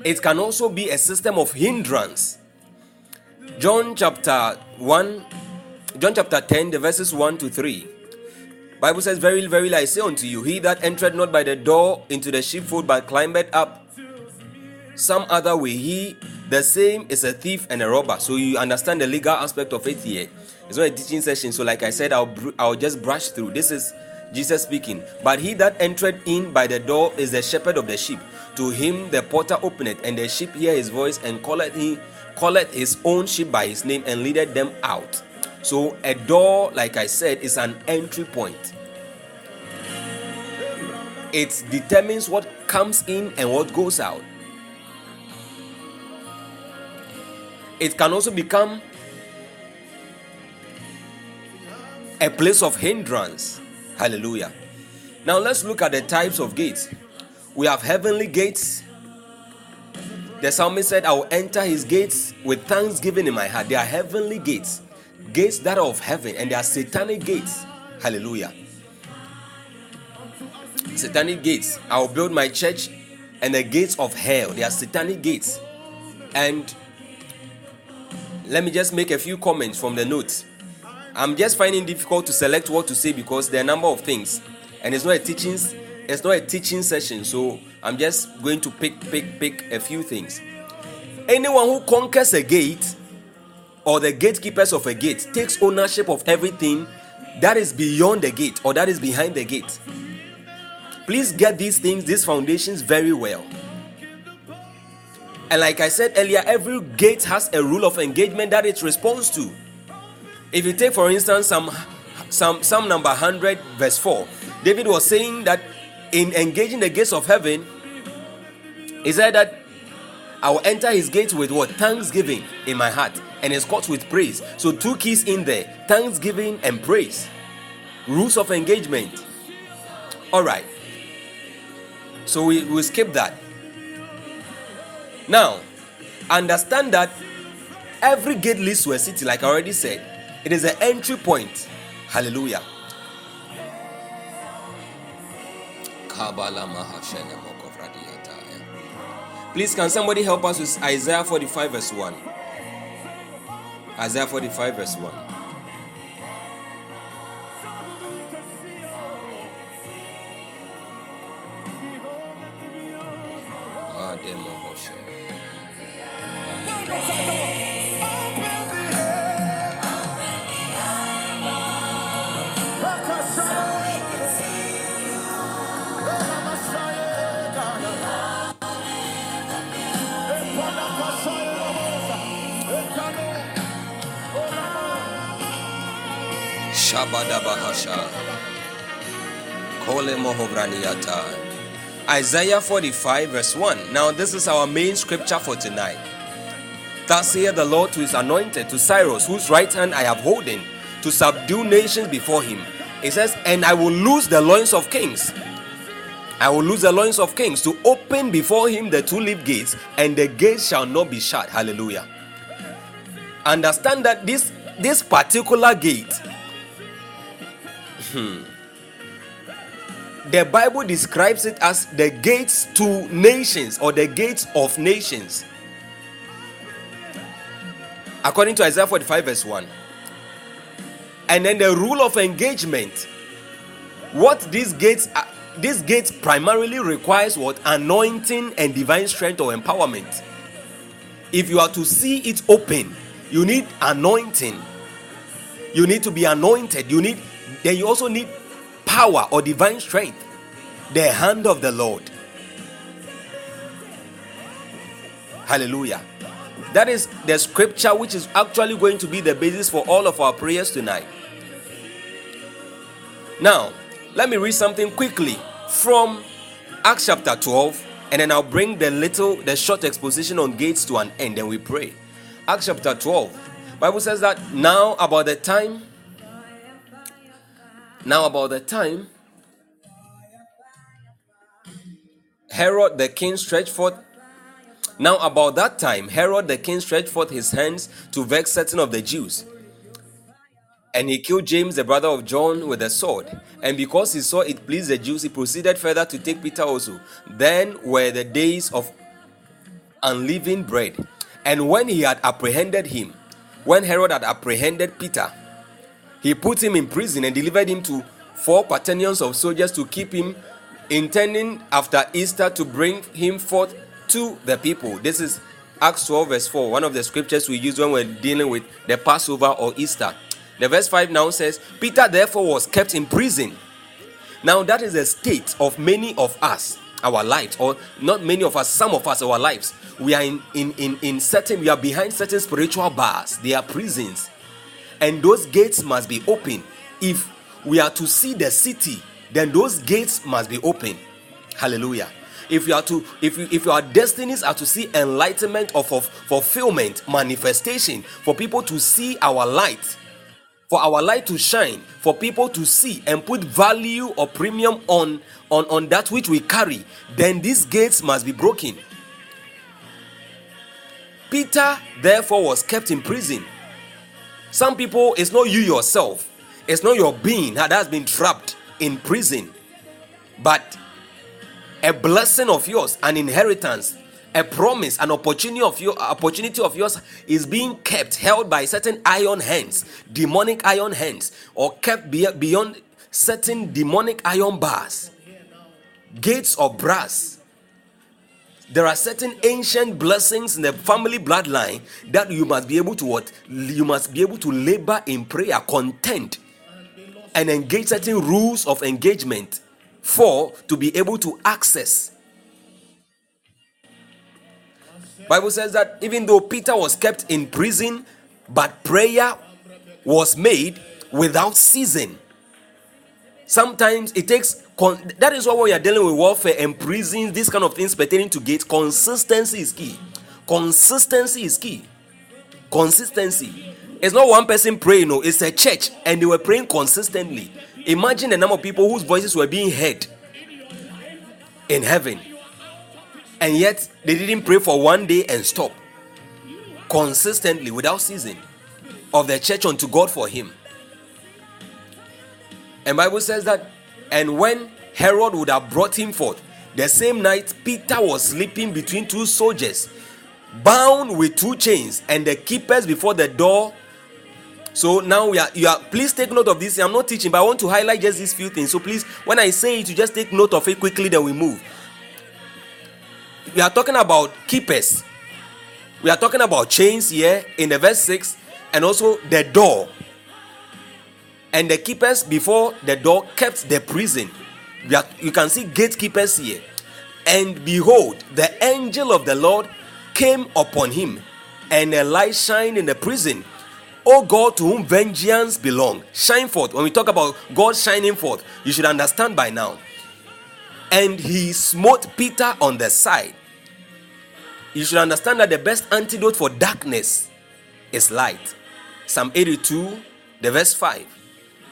it can also be a system of hindrance. John chapter 1, John chapter 10, the verses 1 to 3. Bible says, Very, very, I say unto you, he that entered not by the door into the sheepfold, but climbed up some other way, he the same is a thief and a robber. So you understand the legal aspect of it here. It's not a teaching session. So, like I said, I'll I'll just brush through. This is Jesus speaking. But he that entered in by the door is the shepherd of the sheep. To him the porter openeth, and the sheep hear his voice, and calleth him calleth his own sheep by his name, and leadeth them out. So a door, like I said, is an entry point. It determines what comes in and what goes out. It can also become a place of hindrance Hallelujah. Now let's look at the types of gates. We have heavenly gates. The psalmist said, I will enter his gates with thanksgiving in my heart. They are heavenly gates, gates that are of heaven, and they are satanic gates. Hallelujah. Satanic gates. I will build my church and the gates of hell. They are satanic gates. And let me just make a few comments from the notes. I'm just finding difficult to select what to say because there are a number of things, and it's not a teaching. It's not a teaching session, so I'm just going to pick, pick, pick a few things. Anyone who conquers a gate, or the gatekeepers of a gate, takes ownership of everything that is beyond the gate or that is behind the gate. Please get these things, these foundations very well. And like I said earlier, every gate has a rule of engagement that it responds to. If you take, for instance, some some Psalm number 100, verse 4, David was saying that in engaging the gates of heaven, he said that I will enter his gates with what? Thanksgiving in my heart and his courts with praise. So, two keys in there thanksgiving and praise. Rules of engagement. All right. So, we will skip that. Now, understand that every gate leads to a city, like I already said. It is an entry point. Hallelujah. Please, can somebody help us with Isaiah 45, verse 1? Isaiah 45, verse 1. Isaiah 45, verse 1. Now, this is our main scripture for tonight. Thus saith the Lord to his anointed, to Cyrus, whose right hand I have holding, to subdue nations before him. It says, And I will loose the loins of kings. I will lose the loins of kings to open before him the two leaf gates, and the gates shall not be shut. Hallelujah. Understand that this this particular gate, hmm, the Bible describes it as the gates to nations or the gates of nations. According to Isaiah 45, verse 1. And then the rule of engagement. What these gates are, these gates primarily requires what anointing and divine strength or empowerment. If you are to see it open, you need anointing. You need to be anointed. You need then you also need power or divine strength. The hand of the Lord. Hallelujah. That is the scripture which is actually going to be the basis for all of our prayers tonight. Now, let me read something quickly from Acts chapter 12, and then I'll bring the little, the short exposition on gates to an end, and we pray. Acts chapter 12. Bible says that now about the time, now about the time, Herod the king stretched forth. Now about that time, Herod the king stretched forth his hands to vex certain of the Jews and he killed James, the brother of John, with a sword. And because he saw it pleased the Jews, he proceeded further to take Peter also. Then were the days of unleavened bread. And when he had apprehended him, when Herod had apprehended Peter, he put him in prison and delivered him to four battalions of soldiers to keep him, intending after Easter to bring him forth to the people. This is Acts 12, verse 4, one of the scriptures we use when we're dealing with the Passover or Easter. The verse 5 now says, Peter therefore was kept in prison. Now, that is a state of many of us, our lives, or not many of us, some of us, our lives. We are in, in, in, in certain, we are behind certain spiritual bars. They are prisons. And those gates must be open. If we are to see the city, then those gates must be open. Hallelujah if you are to if you if your destinies are to see enlightenment of, of fulfillment manifestation for people to see our light for our light to shine for people to see and put value or premium on on on that which we carry then these gates must be broken peter therefore was kept in prison some people it's not you yourself it's not your being that has been trapped in prison but a blessing of yours an inheritance a promise, an opportunity of your opportunity of yours is being kept, held by certain iron hands, demonic iron hands, or kept beyond certain demonic iron bars, gates of brass. There are certain ancient blessings in the family bloodline that you must be able to what you must be able to labor in prayer, content, and engage certain rules of engagement for to be able to access Bible says that even though Peter was kept in prison, but prayer was made without ceasing. Sometimes it takes con- that is why we are dealing with warfare and prisons, these kind of things pertaining to gates. Consistency is key. Consistency is key. Consistency. It's not one person praying, no, it's a church, and they were praying consistently. Imagine the number of people whose voices were being heard in heaven and yet they didn't pray for one day and stop consistently without ceasing of the church unto God for him. And Bible says that and when Herod would have brought him forth, the same night Peter was sleeping between two soldiers, bound with two chains, and the keepers before the door. So now we are you are please take note of this. I'm not teaching, but I want to highlight just these few things. So please, when I say it, you just take note of it quickly, then we move we are talking about keepers. We are talking about chains here in the verse 6 and also the door. And the keepers before the door kept the prison. You can see gatekeepers here. And behold, the angel of the Lord came upon him, and a light shined in the prison. O God, to whom vengeance belong, shine forth. When we talk about God shining forth, you should understand by now. And he smote Peter on the side you should understand that the best antidote for darkness is light. Psalm 82, the verse 5.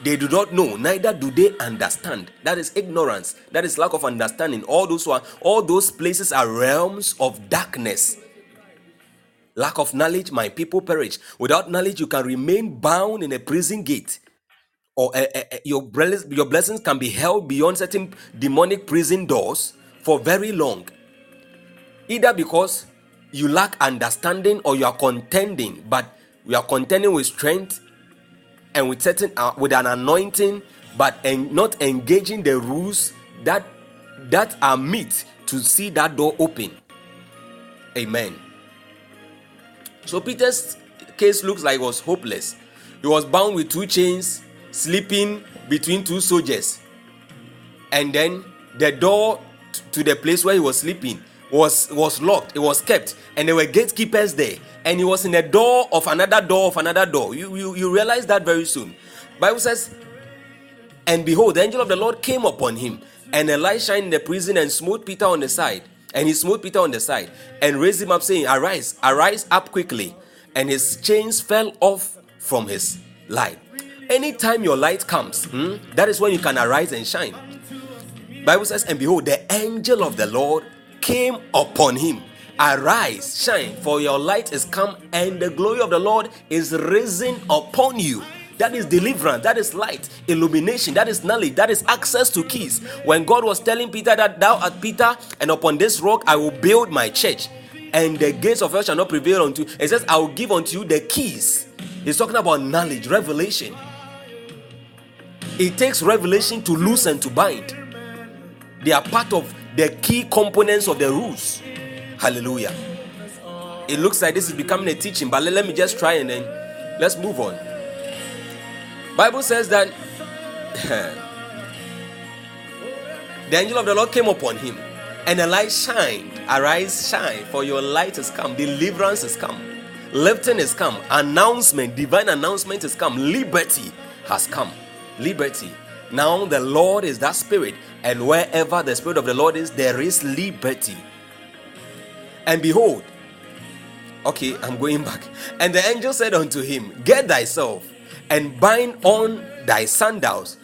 They do not know, neither do they understand. That is ignorance. That is lack of understanding. All those are all those places are realms of darkness. Lack of knowledge, my people perish. Without knowledge, you can remain bound in a prison gate, or uh, uh, your your blessings can be held beyond certain demonic prison doors for very long. Either because you lack understanding or you are contending, but we are contending with strength and with certain uh, with an anointing, but and not engaging the rules that that are meet to see that door open. Amen. So Peter's case looks like it was hopeless. He was bound with two chains, sleeping between two soldiers, and then the door to the place where he was sleeping was was locked. It was kept. And there were gatekeepers there. And he was in the door of another door of another door. You you, you realize that very soon. Bible says and behold the angel of the lord came upon him and a light shined in the prison and smote peter on the side. And he smote peter on the side and raised him up saying arise arise up quickly and his chains fell off from his light anytime your light comes hmm, that is when you can arise and shine. Bible says and behold the angel of the lord came upon him. Arise, shine, for your light is come, and the glory of the Lord is risen upon you. That is deliverance, that is light, illumination, that is knowledge, that is access to keys. When God was telling Peter that thou art Peter, and upon this rock I will build my church, and the gates of hell shall not prevail unto you. It says, I will give unto you the keys. He's talking about knowledge, revelation. It takes revelation to loose and to bind. They are part of the key components of the rules. Hallelujah. It looks like this is becoming a teaching, but let me just try and then let's move on. Bible says that the angel of the Lord came upon him, and a light shined. Arise, shine, for your light has come. Deliverance has come. Lifting has come. Announcement, divine announcement has come. Liberty has come. Liberty. Now the Lord is that spirit, and wherever the spirit of the Lord is, there is liberty. And behold, okay, I'm going back. And the angel said unto him, Get thyself and bind on thy sandals.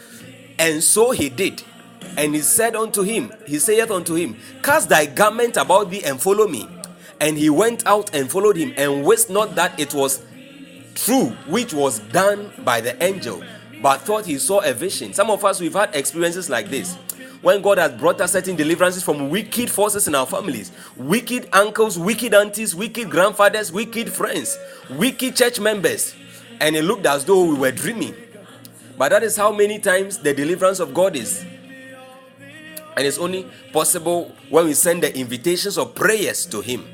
And so he did. And he said unto him, He saith unto him, Cast thy garment about thee and follow me. And he went out and followed him, and wist not that it was true which was done by the angel but thought he saw a vision. Some of us, we've had experiences like this. When God has brought us certain deliverances from wicked forces in our families, wicked uncles, wicked aunties, wicked grandfathers, wicked friends, wicked church members, and it looked as though we were dreaming. But that is how many times the deliverance of God is. And it's only possible when we send the invitations or prayers to Him.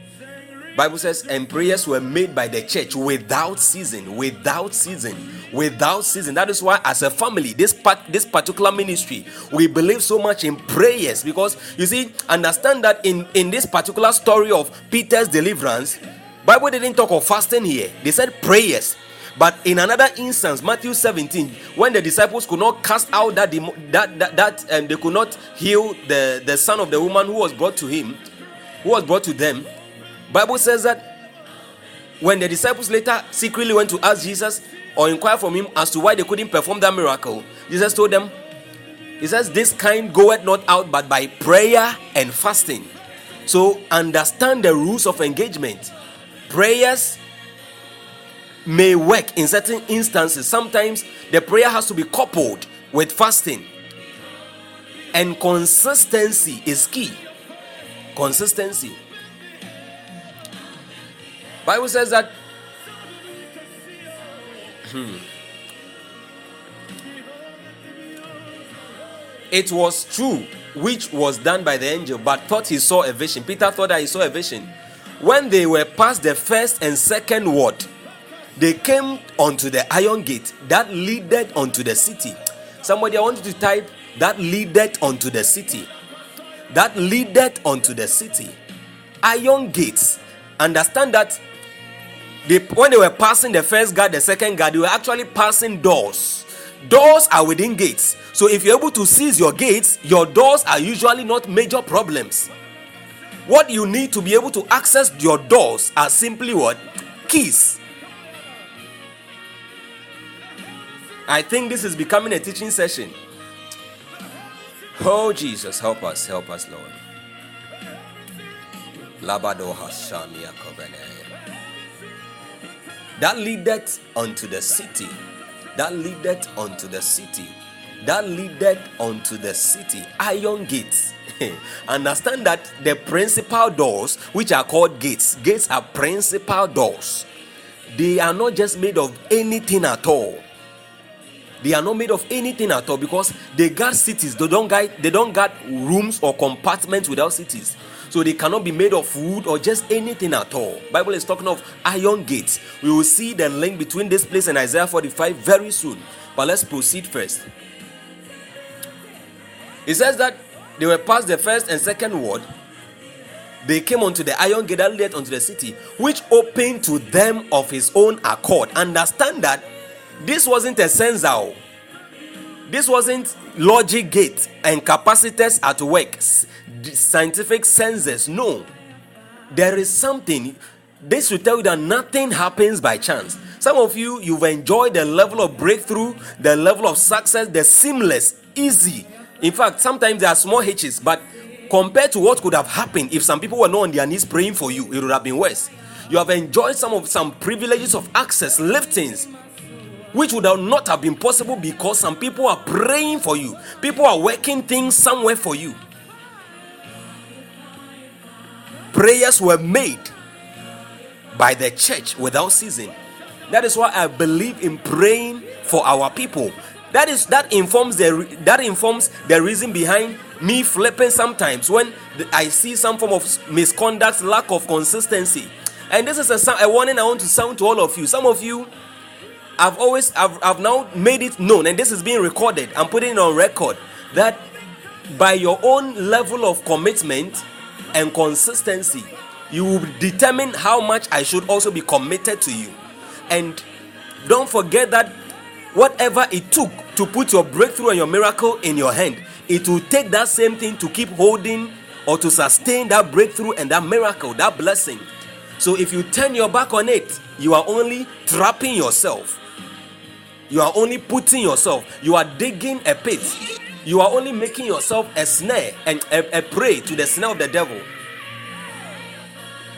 Bible says, and prayers were made by the church without season, without season, without season. That is why, as a family, this part, this particular ministry, we believe so much in prayers because you see, understand that in in this particular story of Peter's deliverance, Bible didn't talk of fasting here. They said prayers. But in another instance, Matthew 17, when the disciples could not cast out that that that, that and um, they could not heal the the son of the woman who was brought to him, who was brought to them Bible says that when the disciples later secretly went to ask Jesus or inquire from him as to why they couldn't perform that miracle, Jesus told them, He says, This kind goeth not out but by prayer and fasting. So understand the rules of engagement. Prayers may work in certain instances. Sometimes the prayer has to be coupled with fasting. And consistency is key. Consistency. Bible says that hmm, it was true which was done by the angel, but thought he saw a vision. Peter thought that he saw a vision. When they were past the first and second ward, they came onto the iron gate that leaded unto the city. Somebody, I want you to type that leaded unto the city. That leaded unto the city. Iron gates. Understand that they, when they were passing the first guard, the second guard, they were actually passing doors. Doors are within gates. So if you're able to seize your gates, your doors are usually not major problems. What you need to be able to access your doors are simply what? Keys. I think this is becoming a teaching session. Oh, Jesus, help us, help us, Lord. That leadeth unto the city. That leadeth unto the city. That leadeth unto the city. Iron gates. Understand that the principal doors, which are called gates, gates are principal doors. They are not just made of anything at all they are not made of anything at all because they guard cities they don't guard they don't guard rooms or compartments without cities so they cannot be made of wood or just anything at all. Bible is talking of iron gates. We will see the link between this place and isaiah 45 very soon. But let's proceed first. It says that they were past the first and second ward. They came unto the iron gate that led unto the city which opened to them of his own accord. Understand that this wasn't a sensor. This wasn't logic gate and capacitors at work, scientific sensors. No, there is something. This will tell you that nothing happens by chance. Some of you, you've enjoyed the level of breakthrough, the level of success, the seamless, easy. In fact, sometimes there are small hitches, but compared to what could have happened if some people were not on their knees praying for you, it would have been worse. You have enjoyed some of some privileges of access, liftings, which would not have been possible because some people are praying for you, people are working things somewhere for you. Prayers were made by the church without ceasing. That is why I believe in praying for our people. That is that informs the that informs the reason behind me flipping sometimes when I see some form of misconduct, lack of consistency. And this is a, a warning I want to sound to all of you. Some of you I've always I've, I've now made it known, and this is being recorded. I'm putting it on record that by your own level of commitment and consistency, you will determine how much I should also be committed to you. And don't forget that whatever it took to put your breakthrough and your miracle in your hand, it will take that same thing to keep holding or to sustain that breakthrough and that miracle, that blessing. So if you turn your back on it, you are only trapping yourself. You are only putting yourself, you are digging a pit. You are only making yourself a snare and a, a prey to the snare of the devil.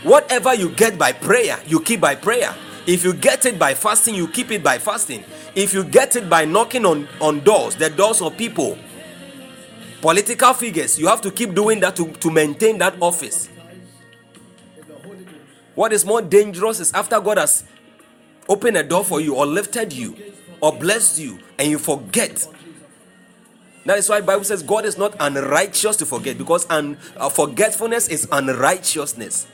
Whatever you get by prayer, you keep by prayer. If you get it by fasting, you keep it by fasting. If you get it by knocking on, on doors, the doors of people, political figures, you have to keep doing that to, to maintain that office. What is more dangerous is after God has opened a door for you or lifted you, or blessed you and you forget. That is why bible says god is not unrighteous to forget because un, uh, forgetfulness is unrighteousness.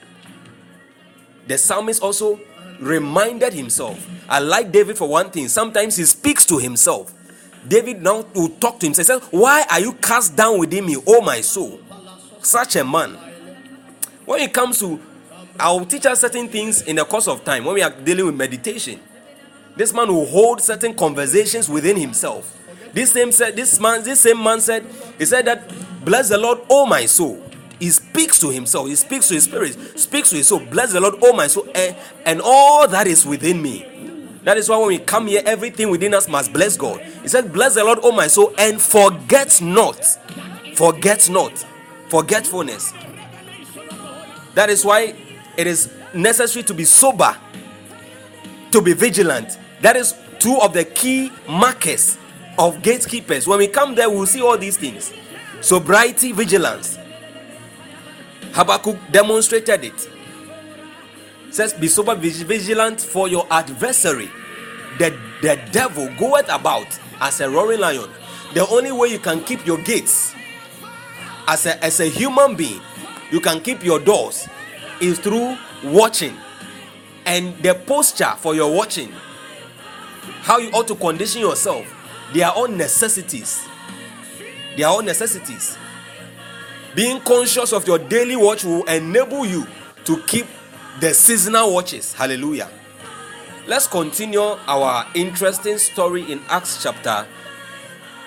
The psalmist also reminded himself. I like david for one thing. Sometimes he speaks to himself. David now will talk to himself he says why are you cast down within me oh my soul? Such a man. When it comes to i'll teach us certain things in the course of time when we are dealing with meditation this man will hold certain conversations within himself. This same said, this man, this same man said, he said that, bless the Lord, oh my soul. He speaks to himself, he speaks to his spirit, speaks to his soul. Bless the Lord, oh my soul, and, and all that is within me. That is why when we come here, everything within us must bless God. He said, Bless the Lord, oh my soul, and forget not. Forget not. Forgetfulness. That is why it is necessary to be sober, to be vigilant, that is two of the key markers of gatekeepers. When we come there, we'll see all these things sobriety, vigilance. Habakkuk demonstrated it. says, Be sober, vigilant for your adversary. The, the devil goeth about as a roaring lion. The only way you can keep your gates as a, as a human being, you can keep your doors is through watching. And the posture for your watching how you ought to condition yourself. Are all necessities. Are all necessities. Being conscious of your daily watch will enable you to keep the seasonal watches. Hallelujah. Let's continue our interesting story in Acts chapter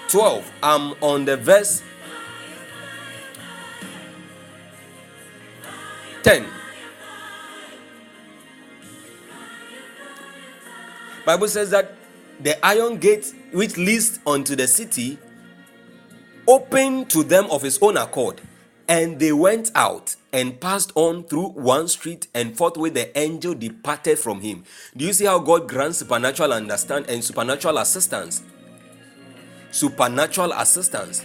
12. I'm on the verse 10. Bible says that the iron gate which leads unto the city opened to them of his own accord. And they went out and passed on through one street, and forthwith the angel departed from him. Do you see how God grants supernatural understand and supernatural assistance? Supernatural assistance.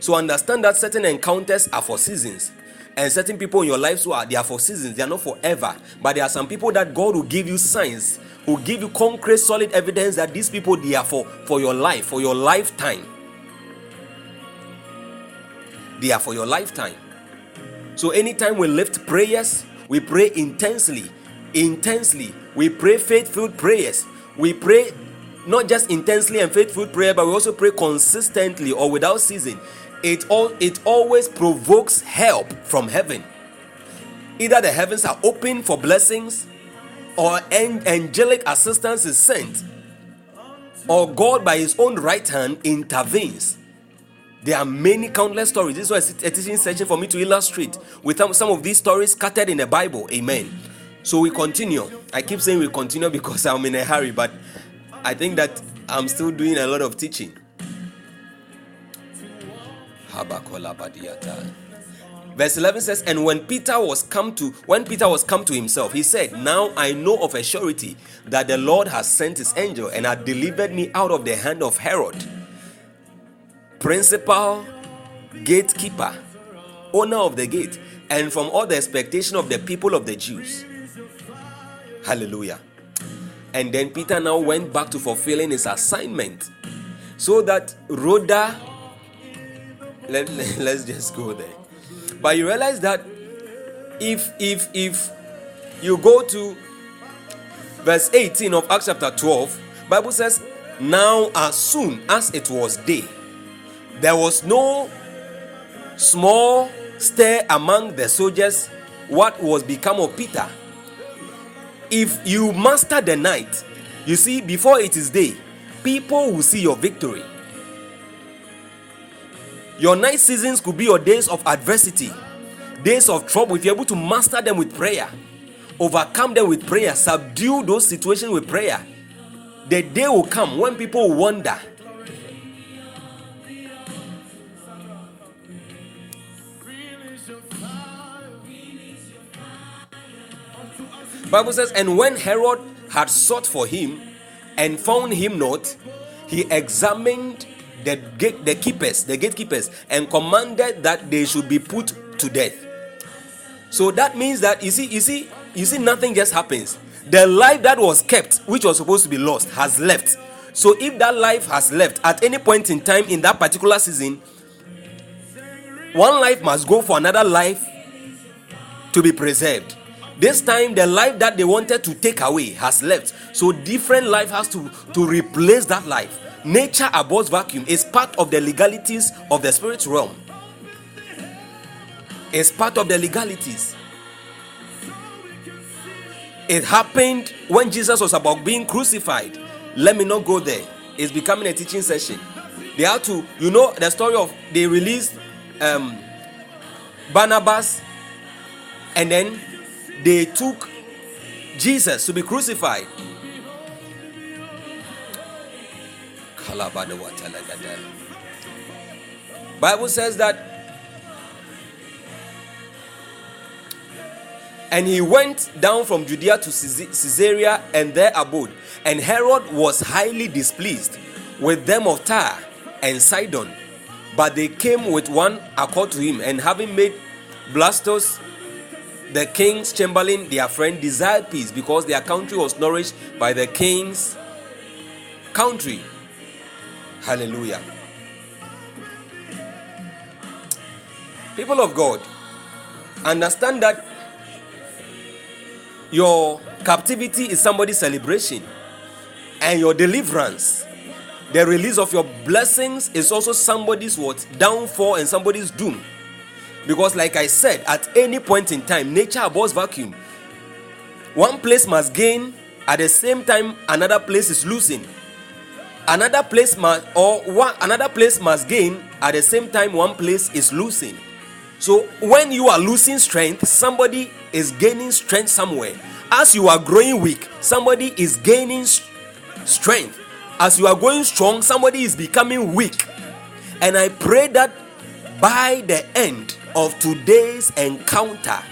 So understand that certain encounters are for seasons, and certain people in your life who are they are for seasons, they are not forever. But there are some people that God will give you signs, will give you concrete, solid evidence that these people they are for for your life, for your lifetime. They are for your lifetime. So anytime we lift prayers, we pray intensely. Intensely. We pray faith-filled prayers. We pray not just intensely and faithful prayer, but we also pray consistently or without ceasing. It all it always provokes help from heaven. Either the heavens are open for blessings, or angelic assistance is sent, or God by his own right hand intervenes. There are many countless stories. This was a teaching session for me to illustrate with some of these stories scattered in the Bible. Amen. So we continue. I keep saying we continue because I'm in a hurry, but I think that I'm still doing a lot of teaching. Verse 11 says, And when Peter was come to when Peter was come to himself, he said, Now I know of a surety that the Lord has sent his angel and had delivered me out of the hand of Herod principal, gatekeeper, owner of the gate, and from all the expectation of the people of the Jews. Hallelujah. And then Peter now went back to fulfilling his assignment. So that Rhoda, let, let's just go there. But you realize that if if if you go to verse 18 of Acts chapter 12, Bible says, Now as soon as it was day, there was no small stir among the soldiers what was become of Peter. If you master the night, you see, before it is day, people will see your victory. Your night seasons could be your days of adversity, days of trouble. If you're able to master them with prayer, overcome them with prayer, subdue those situations with prayer, the day will come when people wonder Bible says, and when Herod had sought for him and found him not, he examined the gate, the keepers, the gatekeepers, and commanded that they should be put to death. So that means that you see, you see, you see, nothing just happens. The life that was kept, which was supposed to be lost, has left. So if that life has left at any point in time in that particular season, one life must go for another life to be preserved. This time, the life that they wanted to take away has left. So, different life has to, to replace that life. Nature abhors vacuum is part of the legalities of the spirit realm. It's part of the legalities. It happened when Jesus was about being crucified. Let me not go there. It's becoming a teaching session. They had to, you know, the story of they released um, Barnabas and then they took Jesus to be crucified. Bible says that and he went down from Judea to Caesarea and there abode. And Herod was highly displeased with them of Tyre and Sidon. But they came with one accord to him, and having made Blastus the king's chamberlain, their friend, desired peace because their country was nourished by the king's country. Hallelujah. People of God, understand that your captivity is somebody's celebration, and your deliverance, the release of your blessings, is also somebody's what downfall and somebody's doom. Because, like I said, at any point in time, nature abhors vacuum. One place must gain at the same time another place is losing. Another place must or one another place must gain at the same time one place is losing. So when you are losing strength, somebody is gaining strength somewhere. As you are growing weak, somebody is gaining strength. as you are going strong, somebody is becoming weak. And I pray that by the end of today's encounter,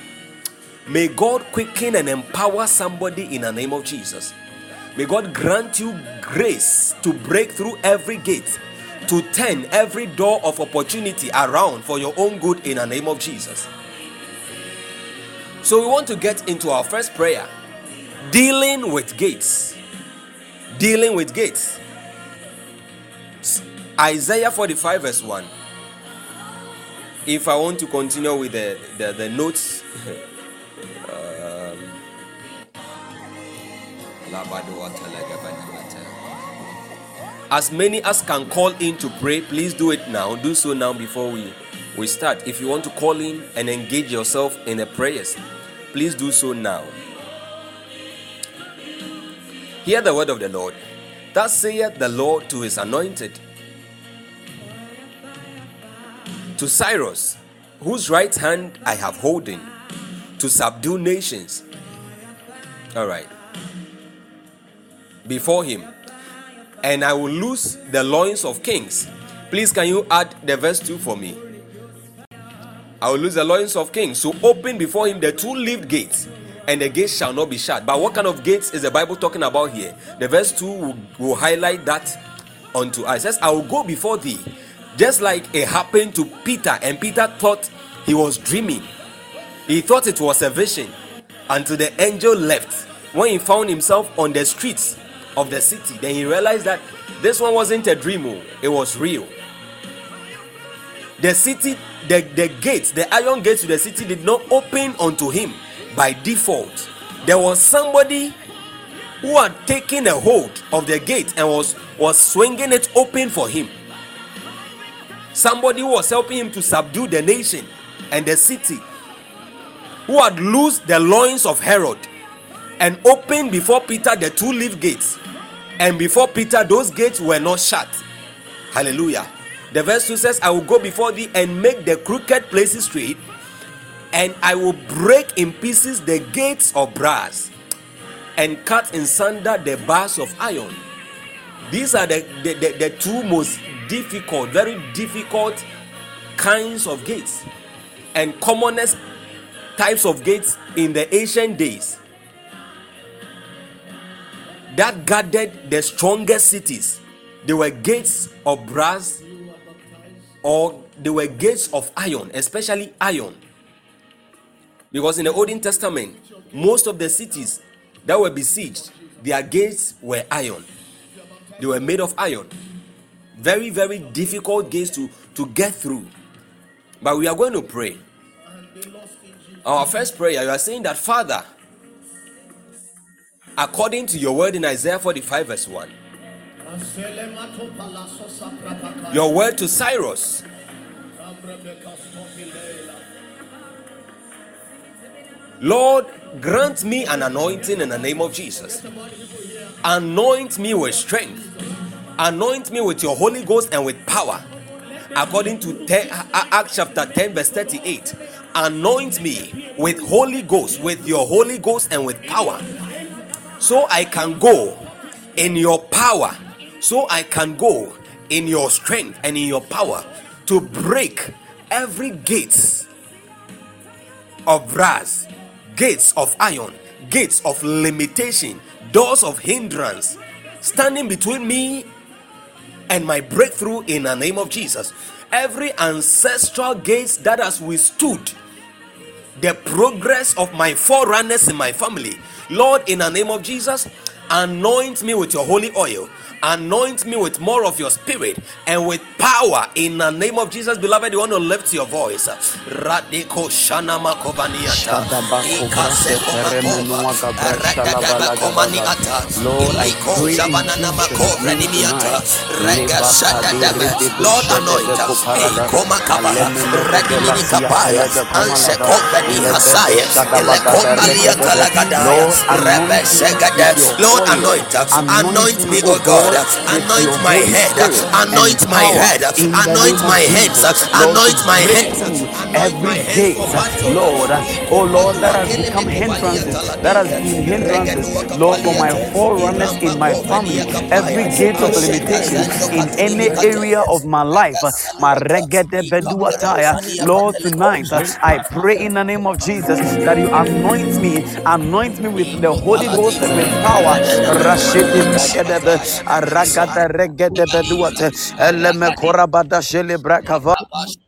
may God quicken and empower somebody in the name of Jesus. May God grant you grace to break through every gate, to turn every door of opportunity around for your own good in the name of Jesus. So, we want to get into our first prayer dealing with gates. Dealing with gates. Isaiah 45, verse 1. If I want to continue with the, the, the notes, As many as can call in to pray, please do it now. Do so now before we, we start. If you want to call in and engage yourself in the prayers, please do so now. Hear the word of the Lord. Thus saith the Lord to his anointed, to Cyrus, whose right hand I have holding, to subdue nations. All right. Before him and I will loose the loins of kings. Please, can you add the verse 2 for me? I will loose the loins of kings. So open before him the two leaved gates, and the gates shall not be shut. But what kind of gates is the Bible talking about here? The verse 2 will, will highlight that unto us. It says, I will go before thee, just like it happened to Peter, and Peter thought he was dreaming. He thought it was a vision until the angel left. When he found himself on the streets of the city. Then he realized that this one wasn't a dream, oh, it was real. The city, the, the gates, the iron gates to the city did not open unto him by default. There was somebody who had taken a hold of the gate and was, was swinging it open for him. Somebody was helping him to subdue the nation and the city, who had loosed the loins of Herod and opened before Peter the two leaf gates. And before Peter, those gates were not shut. Hallelujah. The verse 2 says, I will go before thee and make the crooked places straight, and I will break in pieces the gates of brass and cut in sunder the bars of iron. These are the, the, the, the two most difficult, very difficult kinds of gates and commonest types of gates in the ancient days that guarded the strongest cities. They were gates of brass or they were gates of iron, especially iron. Because in the Old Testament, most of the cities that were besieged, their gates were iron. They were made of iron. Very, very difficult gates to, to get through. But we are going to pray. Our first prayer, you are saying that, Father, according to your word in Isaiah 45, verse 1. Your word to Cyrus. Lord, grant me an anointing in the name of Jesus. Anoint me with strength. Anoint me with your Holy Ghost and with power. According to 10, Acts chapter 10, verse 38. Anoint me with Holy Ghost, with your Holy Ghost and with power so I can go in your power, so I can go in your strength and in your power to break every gates of brass, gates of iron, gates of limitation, doors of hindrance standing between me and my breakthrough in the name of Jesus. Every ancestral gate that has withstood the progress of my forerunners in my family. Lord, in the name of Jesus, anoint me with your holy oil anoint me with more of your spirit and with power in the name of Jesus. Beloved, you want to lift your voice. Radiko Shanama Kovaniata. Lord, I pray Lord, anoint us. Koma Kaba, Radimini Kapaya, Anse Kovani Hasaya, Elekombalia Talagadaya, Rebe Segade. Lord, anoint, anoint me, oh God, anoint my head, anoint my head, anoint my hands, anoint my hands. Every gate, Lord, oh Lord, that has become hindrances, that has been hindrances, Lord, for my forerunners in my family, every gate of limitation in any area of my life, my reggae bedu attire. Lord, tonight I pray in the name of Jesus that you anoint me, anoint me with the Holy Ghost and with power. Aragada regede beduate, eleme korabada shele brakava.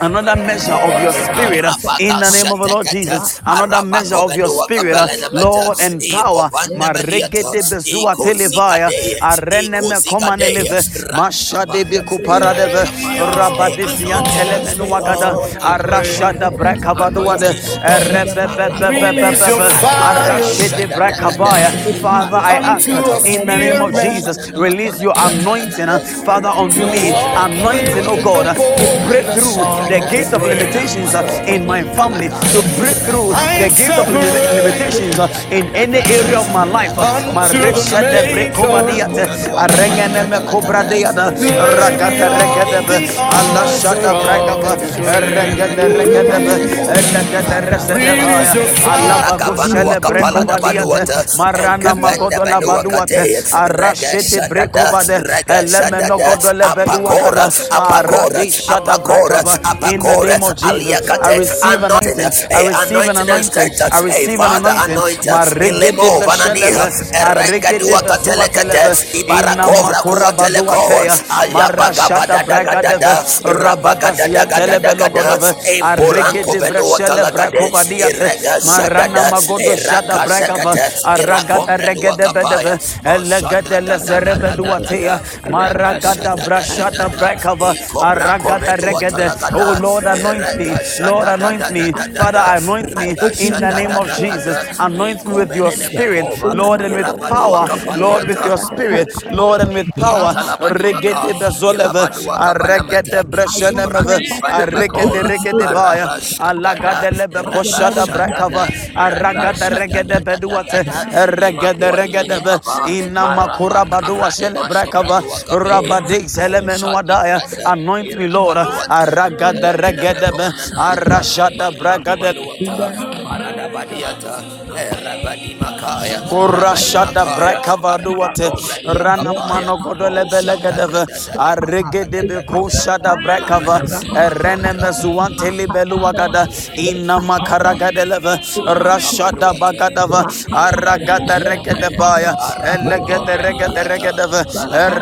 another measure of your spirit uh, in the name of the Lord Jesus. Another measure of your spirit, uh, Lord, and power. Bezua televaya, areneme komaneleve, rabadisian. Father, I ask in the name of Jesus, release your anointing, uh, Father, unto me. Anointing, oh God, to break through the gates of limitations uh, in my family, to break through the gates of limitations uh, in any area of my life. Uh, my rich uh, and Marisha de Brecovadiate, Arengene uh, me Cobra deada, Ragata Regadebe, Allah Shata Bragava, Regada Regadebe, Regada Resedeva, Allah Bagushele Brecovadiate, Marana Magodola Baduate, Arashete Brecovade, Elemeno Godola Beduata, Aradisha da Brecova, in the name of Jesus. I receive anointing. I receive an anointing. I receive an anointing. Maregede besheleve. Aregede bezuateleve. Inna makura baduateya. Marashada bragadeve. Rabagazia telebe lobodove. Aregede breshele brakovadiate. Marana magodo shada bragava. Aragada regede bedeve. Elegede lezerebe duateya. Maragada brashada brakava. Aragada regede. Oh Oh Lord, anoint me. Lord, anoint me. Father, anoint me in the name of Jesus. Anoint me with your spirit, Lord, and with power. Lord, with your spirit, Lord, and with power. Regede bezoleve, regede breshenemeve, regede regede vaya, alagade lebe koshada brakava, aragade regede beduate, regede regede ve, inama kura badua shele brakava, rabadik selemenu adaya. Anoint me, Lord. Aragade the regedebe arashada bragade Urashada brakavaduate rana mano godole belegedeve arregedebe kushada brakava rene mezuante libeluagada inna makaragadele rashada bagadava. Aragada regedebaya elegede regede regedeve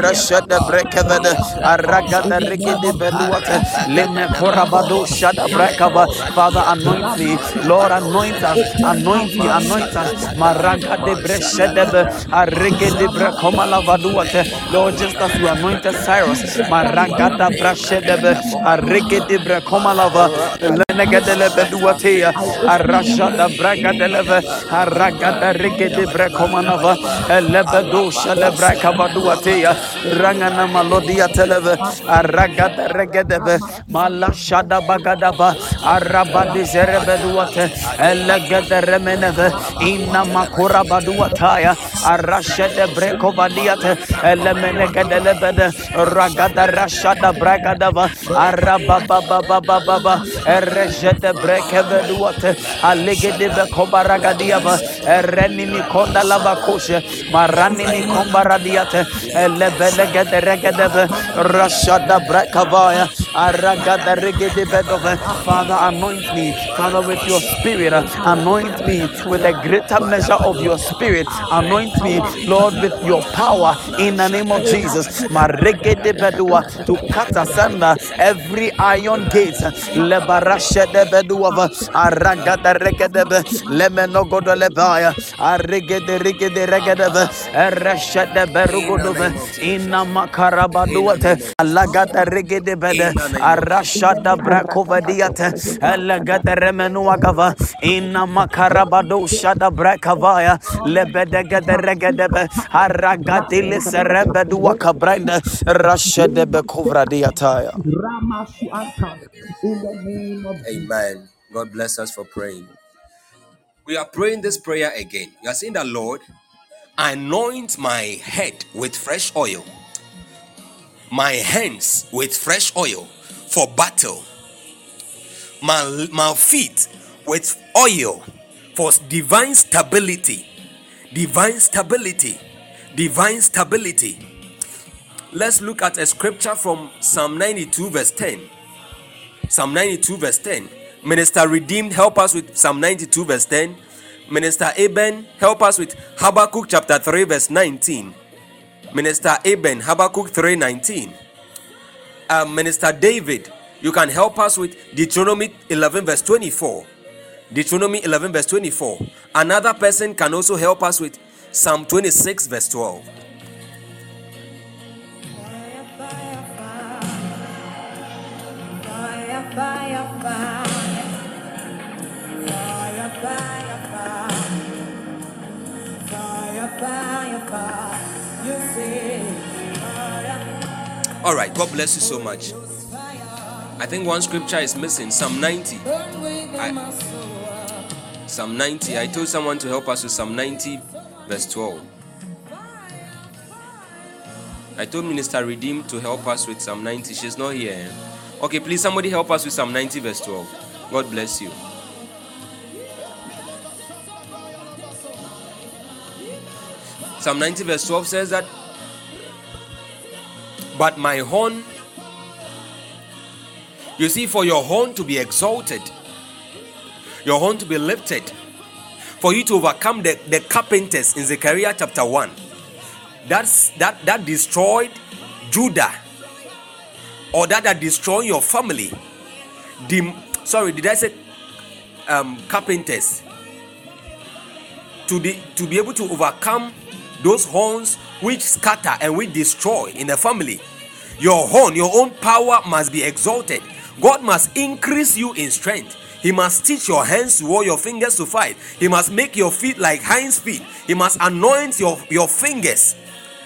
rashada brekevede aragada regede beluate. Leme korabado shada brakava Father anoint me. Lord anoint us. Anoint me. Anoint us Maraga de Breshedebe, Arege de Brekomala Vaduate, Lord, just as you anointed Cyrus, Maragada Brashedebe, Arege de Brekomalava, Lenegedele Beduatea, Arashada Braga de Leve, Aragada Rege de Brekomanava, Elebedo Shale Brakavaduatea, Rangana Malodia Televe, Aragada Regedebe, Malashada Bagadaba, Arabadi Zerebeduate, Elegede Remeneve, Inna makura badua taya arashede breko badiate elemene kedele bede ragada rashada bragadava araba baba baba baba erejede breke beduate alegede be kobaragadiava ereni mi konda lava koshe marani mi kombaradiate. Elebele gede regedeve rashada brekavaya Father, anoint me, Father, with your spirit. Anoint me with a greater measure of your spirit. Anoint me, Lord, with your power in the name of Jesus. To cut asunder every iron gate. Lebarashede beduava. Aragada regedebe. Lemenogodo lebaya. Arigede rigede regedebe. Ereshede berugodove. Inamakarabaduate. Alagada regede bede. Arashada brakovadiate. Elegede remenuagava. Inamakarabado shada brakavaya. Lebedegede regedebe. Aragadile serebeduaka branda. Rashedebe kovradiataya. Amen. God bless us for praying. We are praying this prayer again. You are saying that, Lord, anoint my head with fresh oil, my hands with fresh oil for battle, my, my feet with oil for divine stability, divine stability, divine stability. Let's look at a scripture from Psalm 92, verse 10. Psalm 92, verse 10. Minister Redeemed, help us with Psalm 92, verse 10. Minister Eben, help us with Habakkuk chapter 3, verse 19. Minister Eben, Habakkuk 3, 19. Uh, Minister David, you can help us with Deuteronomy 11, verse 24. Deuteronomy 11, verse 24. Another person can also help us with Psalm 26, verse 12. All right, God bless you so much. I think one scripture is missing Psalm 90. I, Psalm 90. I told someone to help us with Psalm 90, verse 12. I told Minister Redeem to help us with Psalm 90. She's not here. Okay, please, somebody help us with Psalm 90, verse 12. God bless you. Psalm 90, verse 12 says that but my horn, you see, for your horn to be exalted, your horn to be lifted, for you to overcome the, the carpenters in Zechariah chapter 1, that's that that destroyed Judah, or that that destroyed your family. The, sorry, did I say um, carpenters? To, the, to be able to overcome those horns which scatter and which destroy in the family. Your horn, your own power must be exalted. God must increase you in strength. He must teach your hands to war, your fingers to fight. He must make your feet like hinds feet. He must anoint your, your fingers.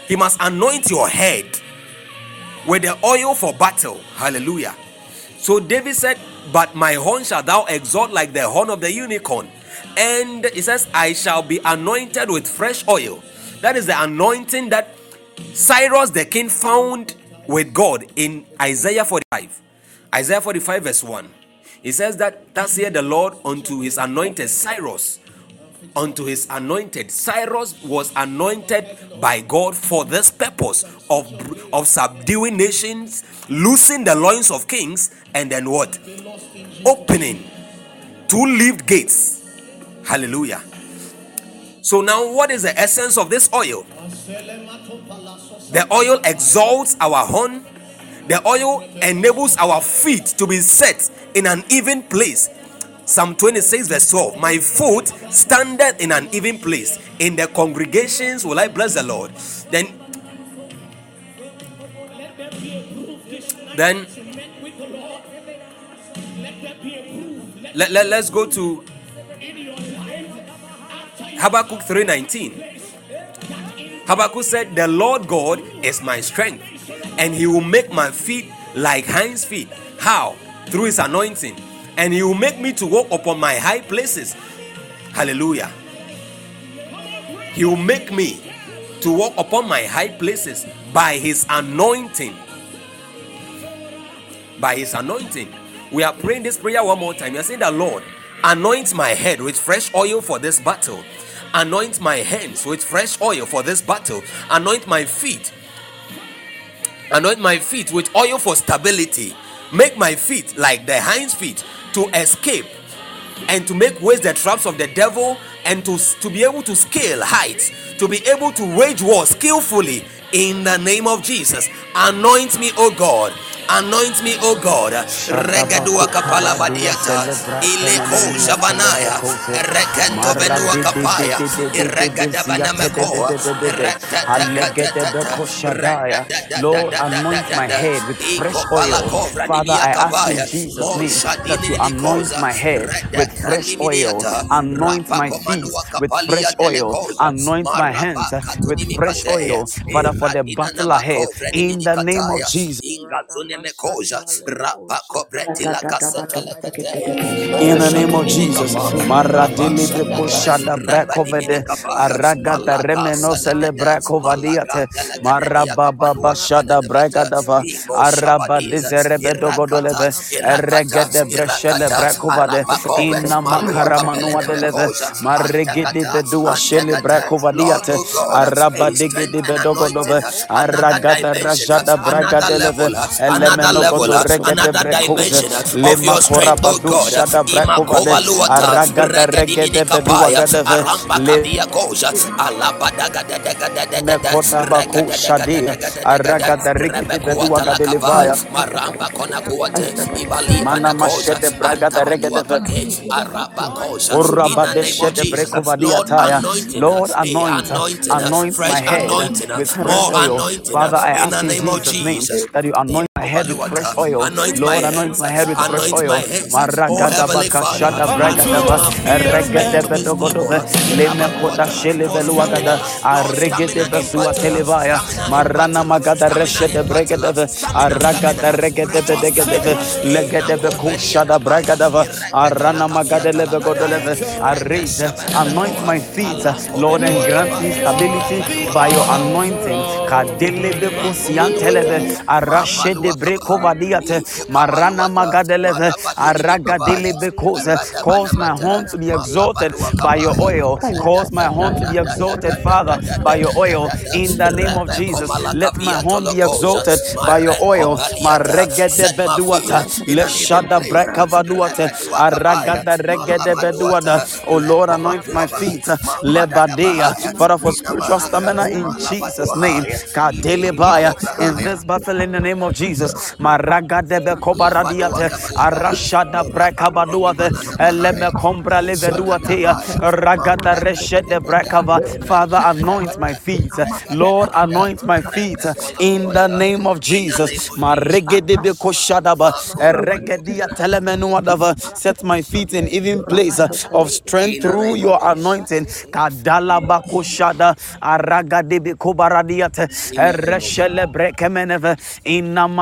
He must anoint your head with the oil for battle. Hallelujah. So David said, But my horn shall thou exalt like the horn of the unicorn. And he says, I shall be anointed with fresh oil. That is the anointing that Cyrus the king found with God in Isaiah 45. Isaiah 45, verse 1. He says that thus said the Lord unto his anointed Cyrus. Unto his anointed. Cyrus was anointed by God for this purpose of, of subduing nations, loosing the loins of kings, and then what? Opening two leaved gates. Hallelujah so, now what is the essence of this oil? The oil exalts our horn, the oil enables our feet to be set in an even place. Psalm 26, verse 12 My foot standeth in an even place. In the congregations will I bless the Lord. Then, then let, let, let's go to Habakkuk 3:19. Habakkuk said, "The Lord God is my strength, and He will make my feet like hinds' feet. How? Through His anointing, and He will make me to walk upon my high places. Hallelujah. He will make me to walk upon my high places by His anointing. By His anointing. We are praying this prayer one more time. You are saying that Lord, anoint my head with fresh oil for this battle Anoint my hands with fresh oil for this battle. Anoint my feet. Anoint my feet with oil for stability. make my feet like the hinds feet to escape and to make ways the traps of the devil and to, to be able to scale heights, to be able to wage war skillfully in the name of Jesus. Anoint me, O God. Anoint me, O God. Regadua kapala badiata. Ileko. Rekento benua kapaya. Lord, anoint my head with fresh oil. Father, I ask in Jesus' name that you anoint my head with fresh oil. Anoint my feet with fresh oil. Anoint my hands with fresh oil. Father, for the battle ahead, in the name of Jesus. In the name of Jesus, Maradili de Bushada Brakovede, Aragata Remeno Celebраkovadiate, Marababa Bashada Bragadava, Araba Dizerebedo Godoleve, Regede Breshele Brakovade, Inna Makaramanua deleve, Marigidi Bedua Shele Brakovadiate, Araba Digidi Bedogodove, Aragata Rajada Bragadeleve, Elemeno Godo Regede Brekose, Lema Korabadu Shada Brakovade, Aragata Regede Bedua Gadeve, Mekota Baku Shadi, Aragata Rigidi Bedua Gadelevaya, Mana Mashede Bragada Regede, Urabade Shede Brekovadiataya, Lord, anoint, anoint anoint my head with fresh oil. Father, I ask in Jesus' name Jesus. that you anoint my head with fresh oil. Lord, anoint my head with fresh oil. Maragada bakashada bragadava, regede bedogodove, lemekoda shele veluagada, arregede besua televaya, marana magada reshede bregadeve, aragada regede bedegedeve, legede bekushada bragadava, arana magade lebegodoleve, arraise, anoint my feet, Lord, and grant me stability by your anointing. Kadele bekusianteleve, arashede brekovadiate, marana magadeleve, aragadele bekose, cause my home to be exalted by your oil, cause my home to be exalted, Father, by your oil, in the name of Jesus. Let my home be exalted by your oil. Maregede beduata, leshada brekavaduate, aragada regede beduada. Oh Lord, anoint my feet, lebadea, Father, for spiritual stamina in Jesus' name. Kadelebaya, in this battle in the name of Jesus. Maragade bekobaradiate, arashada brekabaduate, eleme kombra leveduatea, ragada reshede brekava. Father, anoint my feet. Lord, anoint my feet in the name of Jesus. Maregede bekoshadaba, eregedia telemenuadava. Set my feet in even place of strength through your anointing. Kadala bakoshada, aragade bekobaradiate, ereshele brekemeneve, inama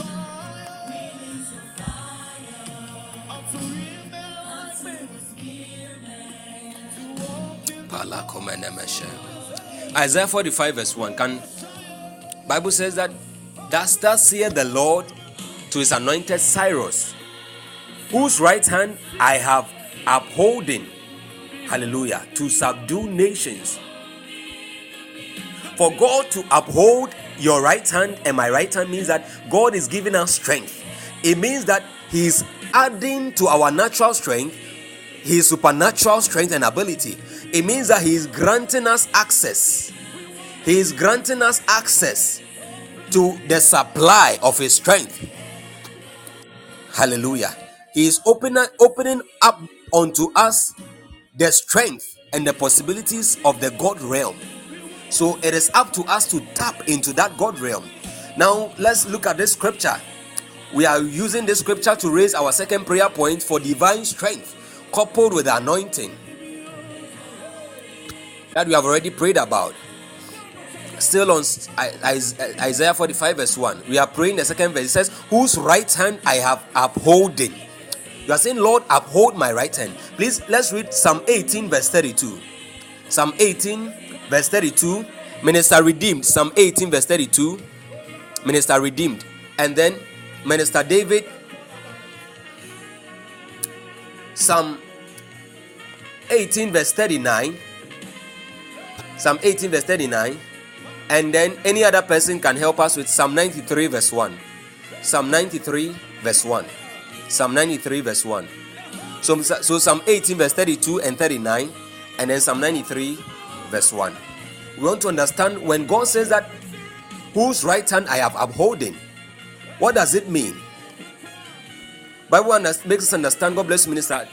Isaiah 45 verse 1 can Bible says that thus thus saith the Lord to his anointed Cyrus, whose right hand I have upholding, hallelujah, to subdue nations. For God to uphold your right hand and my right hand means that God is giving us strength. It means that He's adding to our natural strength His supernatural strength and ability. It means that He is granting us access. He is granting us access to the supply of His strength. Hallelujah. He is opening, opening up unto us the strength and the possibilities of the God realm. So it is up to us to tap into that God realm. Now, let's look at this scripture. We are using this scripture to raise our second prayer point for divine strength coupled with anointing that we have already prayed about. Still on Isaiah 45, verse 1. We are praying the second verse. It says, Whose right hand I have upholding. You are saying, Lord, uphold my right hand. Please, let's read Psalm 18, verse 32. Psalm 18, verse 32. Minister redeemed. Psalm 18, verse 32. Minister redeemed. And then Minister David. Psalm 18, verse 39. Psalm 18, verse 39. And then any other person can help us with Psalm 93, verse 1. Psalm 93, verse 1. Psalm 93, verse 1. So, so Psalm 18, verse 32 and 39, and then Psalm 93, verse 1. We want to understand when God says that, whose right hand I have upholding, what does it mean? Bible makes us understand. God bless Minister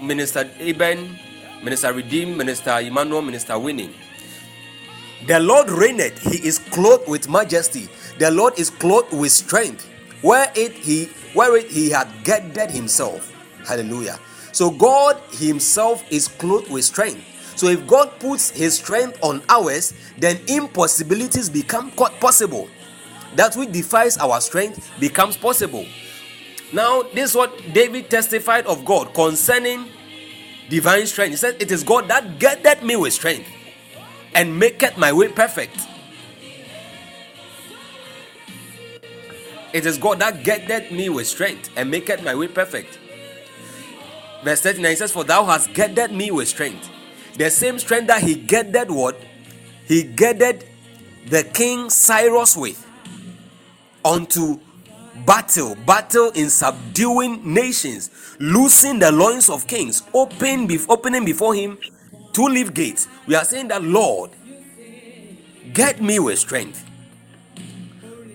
Minister Eben, Minister Redeem, Minister Emmanuel, Minister Winning. The Lord reigneth, he is clothed with majesty. The Lord is clothed with strength. Where it he where it he had gathered himself. Hallelujah. So God himself is clothed with strength. So if God puts his strength on ours, then impossibilities become quite possible. That which defies our strength becomes possible. Now, this is what David testified of God concerning divine strength. He said, It is God that gathered me with strength and maketh my way perfect. It is God that gathered me with strength and maketh my way perfect. Verse 39 says, For thou hast gathered me with strength. The same strength that he gathered what? He gathered the king Cyrus with unto battle, battle in subduing nations, loosing the loins of kings, open opening before him two leaf gates. We are saying that Lord, get me with strength.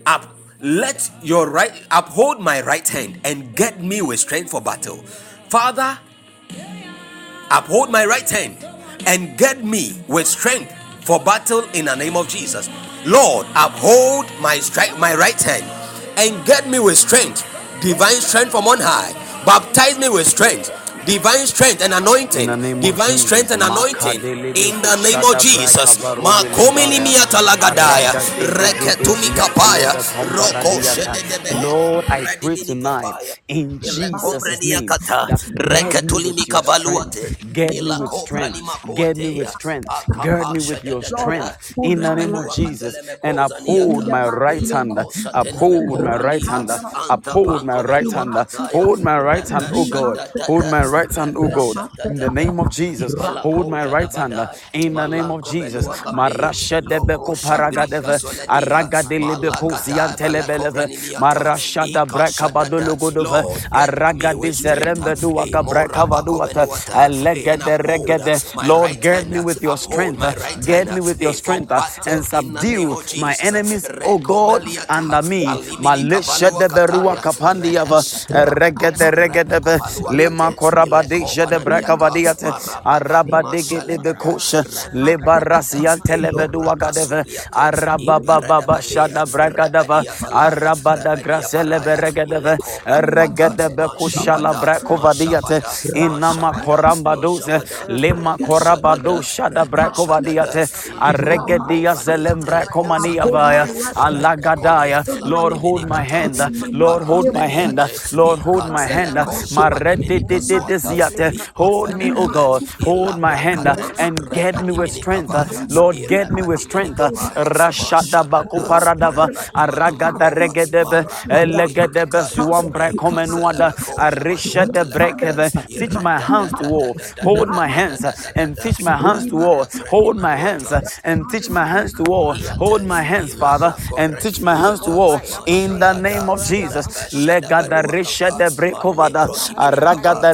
Up let your right uphold my right hand and get me with strength for battle. Father, uphold my right hand and get me with strength for battle in the name of Jesus. Lord, uphold my strength, my right hand and get me with strength, divine strength from on high. Baptize me with strength divine strength and anointing, divine strength and anointing. In the name of Jesus. Lord, I pray tonight in Jesus' name get me with strength, get me with strength, gird me with your strength in the name of Jesus, and uphold my right hand, uphold my right hand, uphold my right hand, hold my right hand, oh God, hold my right right hand, oh God, in the name of Jesus. Hold my right hand in the name of Jesus. Marasha de beko paragadeve, araga de lebeko siantelebeleve, marasha da breka badulugodove, araga de serembe duaka breka vaduata, alegede regede. Lord, gird me with your strength, gird me with your strength, and subdue my enemies, oh God, under me. Malisha de berua kapandiava, regede regede, lema korab Rabadisha de Brakavadiate, Arabadigi de Bekusha, Libarasian Telebeduagadeve, Arababa Shada Bragadava, Arabada Grasele Beregadeve, Regade Bekushala Brakovadiate, Inama Korambaduze, Lima Korabadu Shada Brakovadiate, Aregedia Zelembra Komania Vaya, Alagadaya, Lord hold my hand, Lord hold my hand, Lord hold my hand, Maredi Hold me, O God. Hold my hand uh, and get me with strength. Uh, Lord, get me with strength. Uh, Rashada bakuparadava. Aragada regedebe. Elegedebe suambre komenuada. Arishede brekeve. Teach my hands to war. Hold my hands and teach my hands to war. Hold my hands and teach my hands to war. Hold my hands, Father, and teach my hands to war. In the name of Jesus. Legada rishede brekovada. Aragada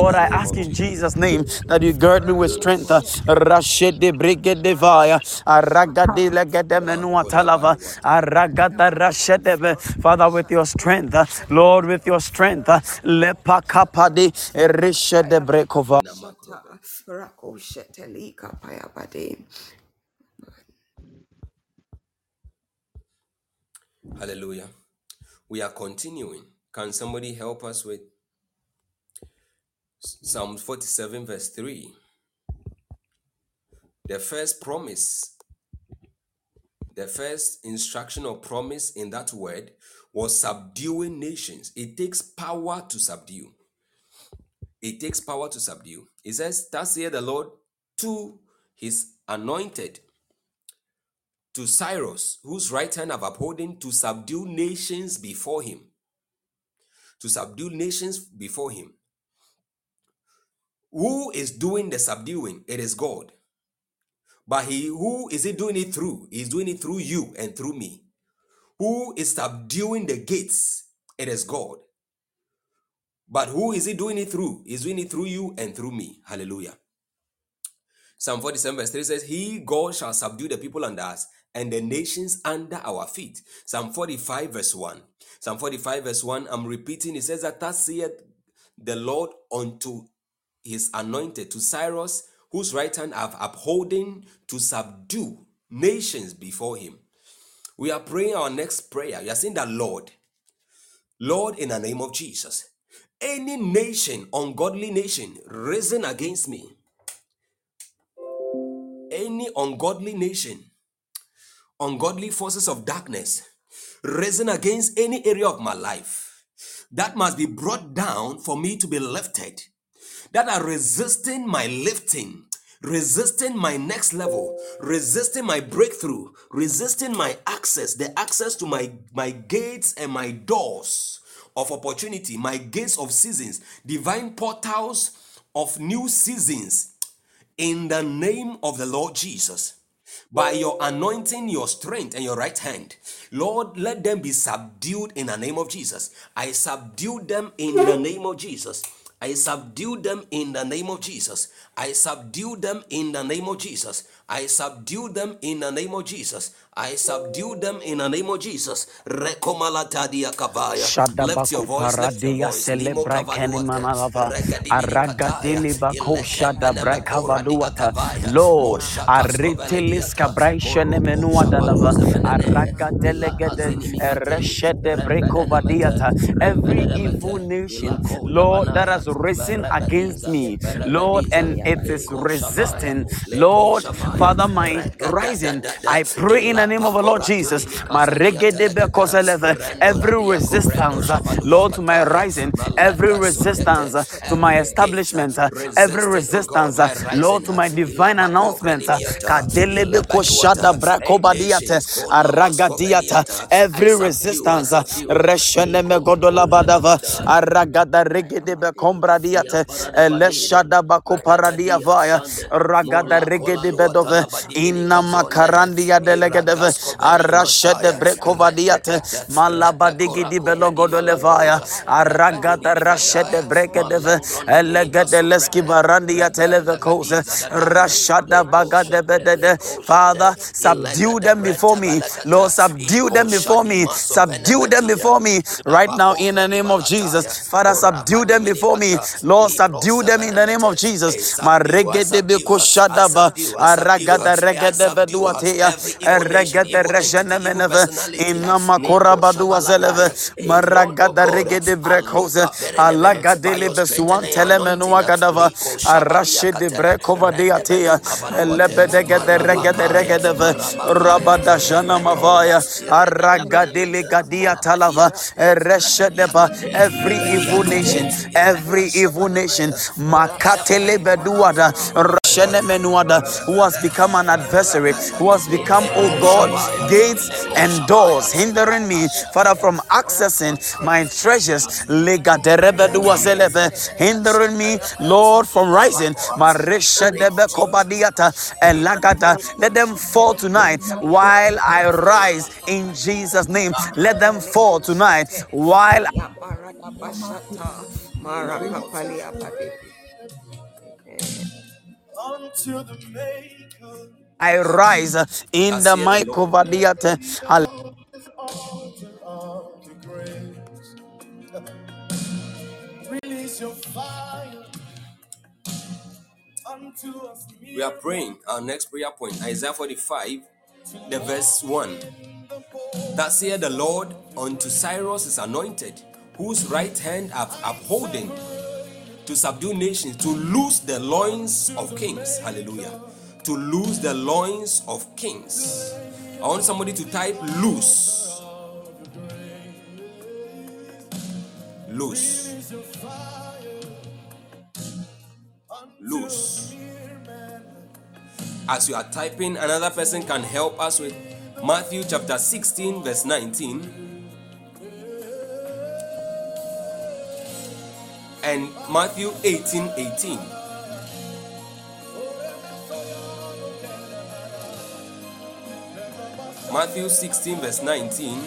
Lord, I ask in Jesus' name that you gird me with strength. Rashede brigade vaya, aragade legade menua talava, aragada rashede. Father, with your strength, Lord, with your strength, lepa kapadi, kapade rishede brekova. Hallelujah. We are continuing. Can somebody help us with Psalm 47, verse 3? The first promise, the first instruction or promise in that word was subduing nations. It takes power to subdue. It takes power to subdue. It says, Thus saith the Lord to his anointed, to Cyrus, whose right hand have upholding to subdue nations before him. To subdue nations before him. Who is doing the subduing? It is God. But he who is he doing it through? He's doing it through you and through me. Who is subduing the gates? It is God. But who is he doing it through? He's doing it through you and through me. Hallelujah. Psalm 47 verse 3 says, He, God, shall subdue the people under us and the nations under our feet. Psalm 45 verse 1. Psalm 45 verse 1, I'm repeating, it says that thus saith the Lord unto his anointed, to Cyrus, whose right hand have upholding to subdue nations before him. We are praying our next prayer. We are saying that Lord, Lord, in the name of Jesus, any nation, ungodly nation, risen against me, any ungodly nation, ungodly forces of darkness, risen against any area of my life, that must be brought down for me to be lifted, that are resisting my lifting, resisting my next level, resisting my breakthrough, resisting my access, the access to my, my gates and my doors of opportunity, my gates of seasons, divine portals of new seasons in the name of the Lord Jesus. By your anointing, your strength, and your right hand, Lord, let them be subdued in the name of Jesus. I subdue them in the name of Jesus. I subdue them in the name of Jesus. I subdue them in the name of Jesus. I subdue them in the name of Jesus. I subdue them in the name of Jesus. Rekomalatadia kabaya. Lift your voice, lift your voice. Limo kavaluate. Regedini kataya. Lord, aritelis kabraishene menua dalava. Aragadelegede ereshede brekovadiata. Every evil nation, Lord, that has risen against me, Lord, and it is resisting, Lord, Father, my rising, I pray in the name of the Lord Jesus, every resistance, Lord, to my rising, every resistance to my establishment, every resistance, Lord, to my divine announcement, every resistance, Aragada Regedebe Combradiate, Eleshada Bako Paradia Vaya, Ragada Inna Makarandia Delegedeve, Arashede Brekovadiate, Malabadigi di Belogodolevaya, Aragada Elegede Leski Barandia Rashada Bagade Bedede. Father, subdue them before me. Lord, subdue them before me. Subdue them before me right now in the name of Jesus. Father, subdue them before me. Lord, subdue them in the name of Jesus. Maregede Bekushadaba, Aragada Regede Beduatea, Regede Regenemeneve, Inama Korabadua Zeleve, Maragada Regede Brekose, Alagadele Besuan Telemenua Gadava, Arashide Brekova Deatea, Lebedegede Regede Regedeve, Rabada Jana Mavaya, Aragadele Gadia Talava, Reshedeba, every evil nation, every evil nation, Makatele Who has become an adversary, who has become, oh God, gates and doors hindering me, Father, from accessing my treasures, hindering me, Lord, from rising, let them fall tonight while I rise in Jesus' name. Let them fall tonight while Abashata Marakapali Apade. I rise in the Microvadiate. We are praying our next prayer point, Isaiah 45, the verse 1. That said the Lord unto Cyrus is anointed, whose right hand have upholding to subdue nations, to loose the loins of kings. Hallelujah. To loose the loins of kings. I want somebody to type loose. Loose. Loose. As you are typing, another person can help us with Matthew chapter 16, verse 19. And Matthew 18, 18. Matthew 16, verse 19.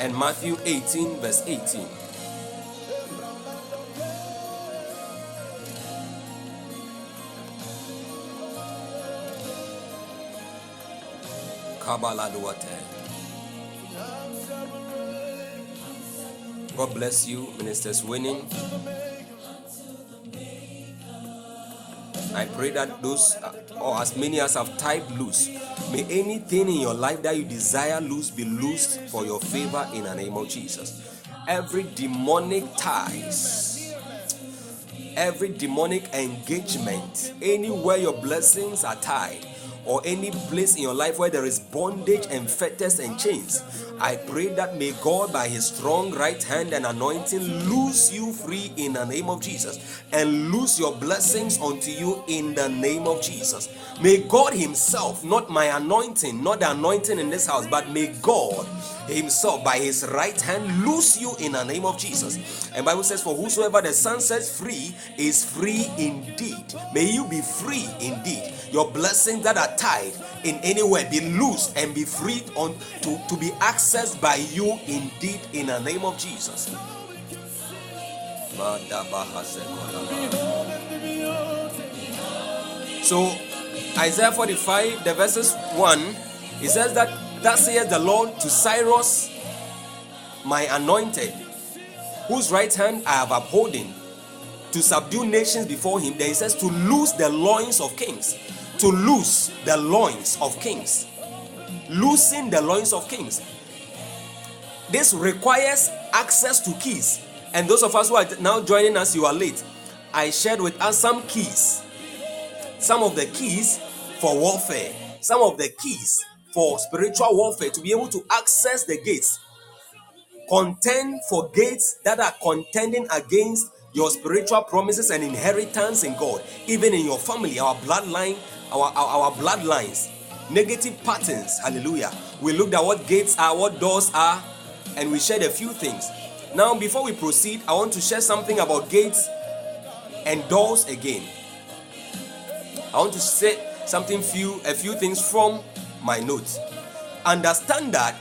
And Matthew 18, verse 18. Kabbalah God bless you, Ministers Winning. I pray that those, uh, or as many as have typed loose, may anything in your life that you desire loose be loosed for your favor in the name of Jesus. Every demonic ties, every demonic engagement, anywhere your blessings are tied, or any place in your life where there is bondage and fetters and chains, I pray that may God, by His strong right hand and anointing, loose you free in the name of Jesus and loose your blessings unto you in the name of Jesus. May God Himself, not my anointing, not the anointing in this house, but may God Himself, by His right hand, loose you in the name of Jesus. And Bible says, For whosoever the Son sets free is free indeed. May you be free indeed. Your blessings that are tied in any way be loosed and be freed on to, to be accessed by you indeed in the name of Jesus. So Isaiah 45, the verses 1, it says that that says the Lord to Cyrus, my anointed, whose right hand I have upholding, to subdue nations before him. Then he says to loose the loins of kings to loose the loins of kings. Loosing the loins of kings. This requires access to keys. And those of us who are now joining us, you are late. I shared with us some keys. Some of the keys for warfare. Some of the keys for spiritual warfare to be able to access the gates. Contend for gates that are contending against your spiritual promises and inheritance in God, even in your family, our bloodline, our, our, our bloodlines, negative patterns. Hallelujah. We looked at what gates are, what doors are, and we shared a few things. Now, before we proceed, I want to share something about gates and doors again. I want to say something few a few things from my notes. Understand that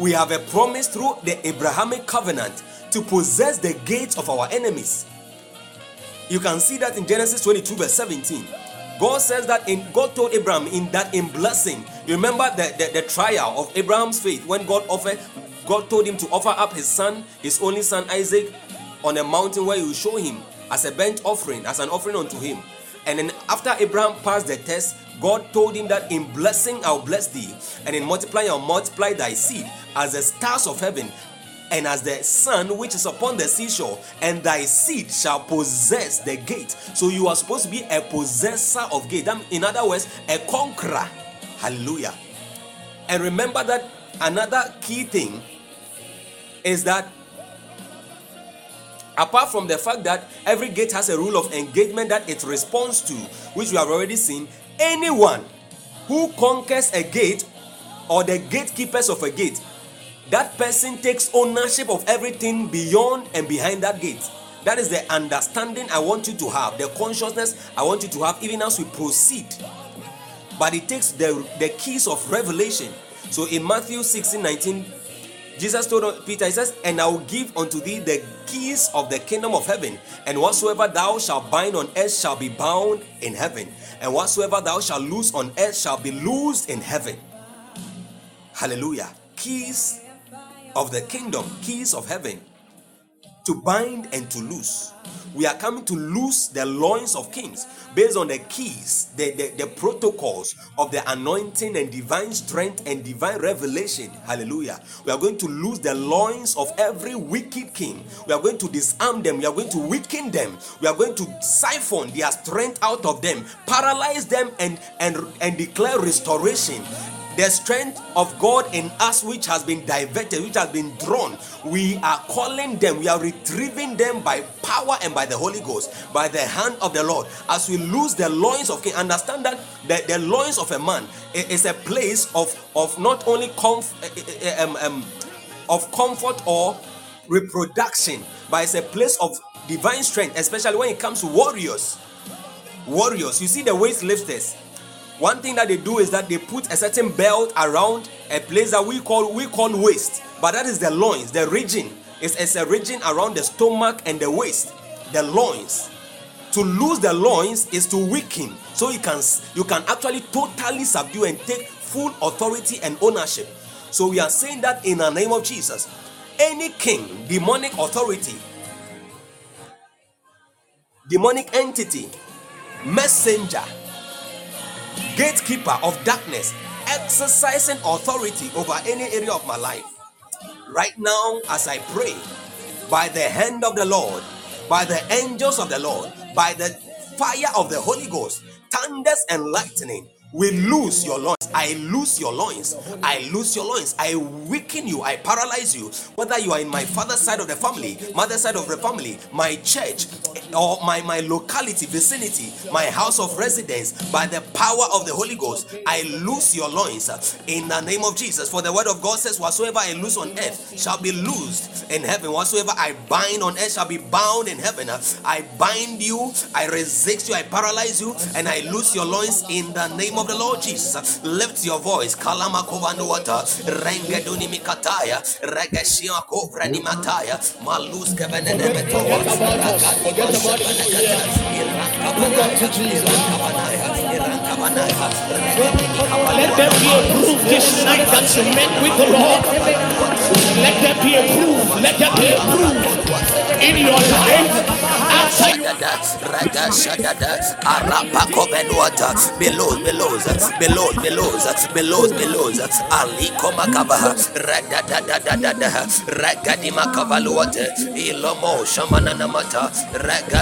we have a promise through the Abrahamic covenant to possess the gates of our enemies. You can see that in Genesis 22, verse 17. God says that in God told Abraham in that in blessing. You remember the, the, the trial of Abraham's faith when God offered, God told him to offer up his son, his only son Isaac, on a mountain where he will show him as a burnt offering, as an offering unto him. And then after Abraham passed the test, God told him that in blessing I'll bless thee, and in multiplying I'll multiply thy seed as the stars of heaven, and as the sun which is upon the seashore, and thy seed shall possess the gate. So you are supposed to be a possessor of gate. In other words, a conqueror. Hallelujah. And remember that another key thing is that apart from the fact that every gate has a rule of engagement that it responds to, which we have already seen, anyone who conquers a gate or the gatekeepers of a gate that person takes ownership of everything beyond and behind that gate. That is the understanding I want you to have, the consciousness I want you to have, even as we proceed. But it takes the, the keys of revelation. So in Matthew 16 19, Jesus told Peter, He says, And I will give unto thee the keys of the kingdom of heaven, and whatsoever thou shalt bind on earth shall be bound in heaven, and whatsoever thou shalt loose on earth shall be loosed in heaven. Hallelujah. Keys of the kingdom, keys of heaven to bind and to loose. We are coming to loose the loins of kings based on the keys, the, the, the, protocols of the anointing and divine strength and divine revelation. Hallelujah. We are going to loose the loins of every wicked king. We are going to disarm them. We are going to weaken them. We are going to siphon their strength out of them, paralyze them, and, and, and declare restoration the strength of God in us, which has been diverted, which has been drawn, we are calling them, we are retrieving them by power and by the Holy Ghost, by the hand of the Lord. As we lose the loins of King, understand that the, the loins of a man is a place of, of not only comf, eh, eh, eh, um, um, of comfort or reproduction, but it's a place of divine strength, especially when it comes to warriors. Warriors, you see the weightlifters one thing that they do is that they put a certain belt around a place that we call we call waist, but that is the loins, the region. It's, it's a region around the stomach and the waist, the loins. To lose the loins is to weaken, so you can you can actually totally subdue and take full authority and ownership. So we are saying that in the name of Jesus, any king, demonic authority, demonic entity, messenger gatekeeper of darkness, exercising authority over any area of my life. Right now, as I pray, by the hand of the Lord, by the angels of the Lord, by the fire of the Holy Ghost, thunders and lightning, we lose your loins. I lose your loins. I lose your loins. I weaken you. I paralyze you. Whether you are in my father's side of the family, mother's side of the family, my church, or my, my locality, vicinity, my house of residence, by the power of the Holy Ghost, I lose your loins in the name of Jesus. For the word of God says, Whatsoever I loose on earth shall be loosed in heaven. Whatsoever I bind on earth shall be bound in heaven. I bind you, I resist you, I paralyze you, and I loose your loins in the name of the Lord Jesus. Lift your voice. Kalama kovanuata. Rengeduni mikataya. Regeshia kovra ni mataya. Malus kevenene metoa. Let there be a proof this night that you met with the Lord. Let there be a proof. Let there be a proof in your life.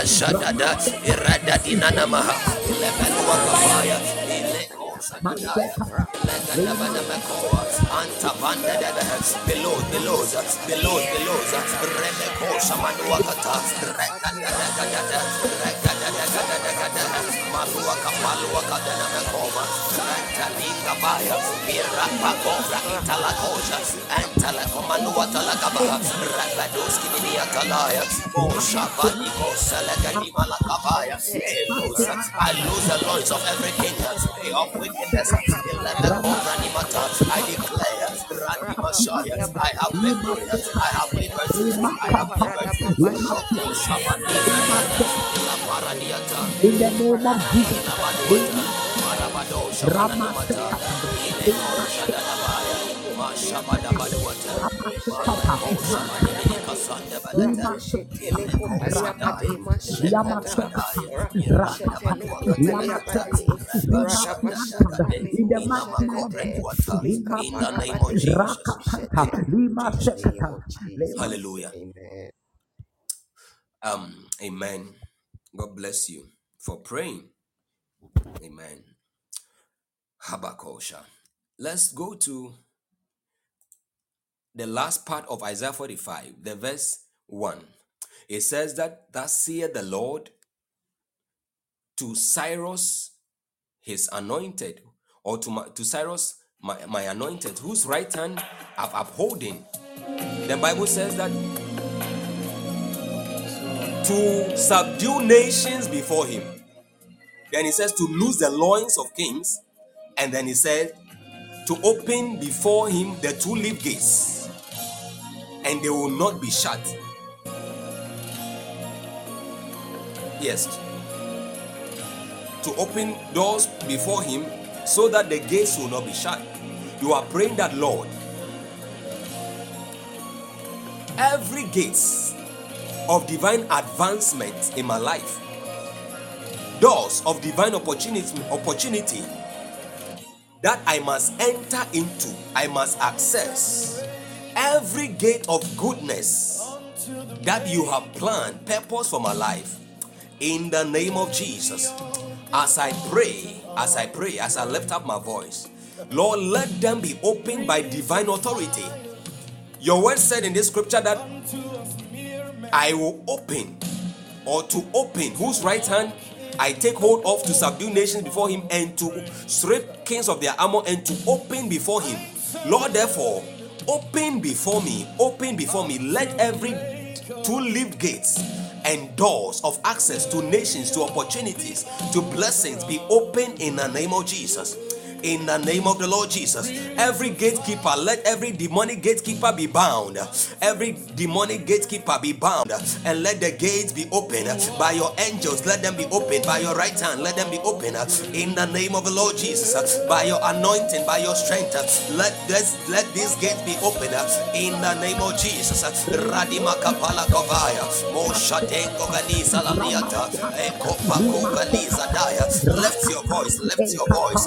Shadada, Irada below, below, I lose the lords of every kingdom, of wickedness, I declare, Rani Messiah, I have liberty, I have liberty, I have liberty, in the name of Jesus, Ramata, Hallelujah. Um, amen. God bless you for praying. Amen. Habakosha. Let's go to the last part of Isaiah 45, the verse 1. It says that, Thus saith the Lord to Cyrus, his anointed, or to, my, to Cyrus, my, my anointed, whose right hand I'm upholding. The Bible says that to subdue nations before him. Then he says to loose the loins of kings. And then he said to open before him the two leaf gates. and they will not be shut. Yes. To open doors before Him so that the gates will not be shut. You are praying that, Lord, every gates of divine advancement in my life, doors of divine opportunity, opportunity that I must enter into, I must access every gate of goodness that you have planned, purpose for my life. In the name of Jesus, as I pray, as I pray, as I lift up my voice, Lord, let them be opened by divine authority. Your word said in this scripture that I will open or to open whose right hand I take hold of to subdue nations before him and to strip kings of their armor and to open before him. Lord, therefore, open before me, open before me. Let every two leaf gates and doors of access to nations, to opportunities, to blessings be open in the name of Jesus in the name of the Lord Jesus. Every gatekeeper, let every demonic gatekeeper be bound. Every demonic gatekeeper be bound, and let the gates be open by your angels. Let them be open by your right hand. Let them be open in the name of the Lord Jesus. By your anointing, by your strength, let this let these gates be open in the name of Jesus. Radima kapala kovaya, moshatengo valiza. Lift your voice, lift your voice.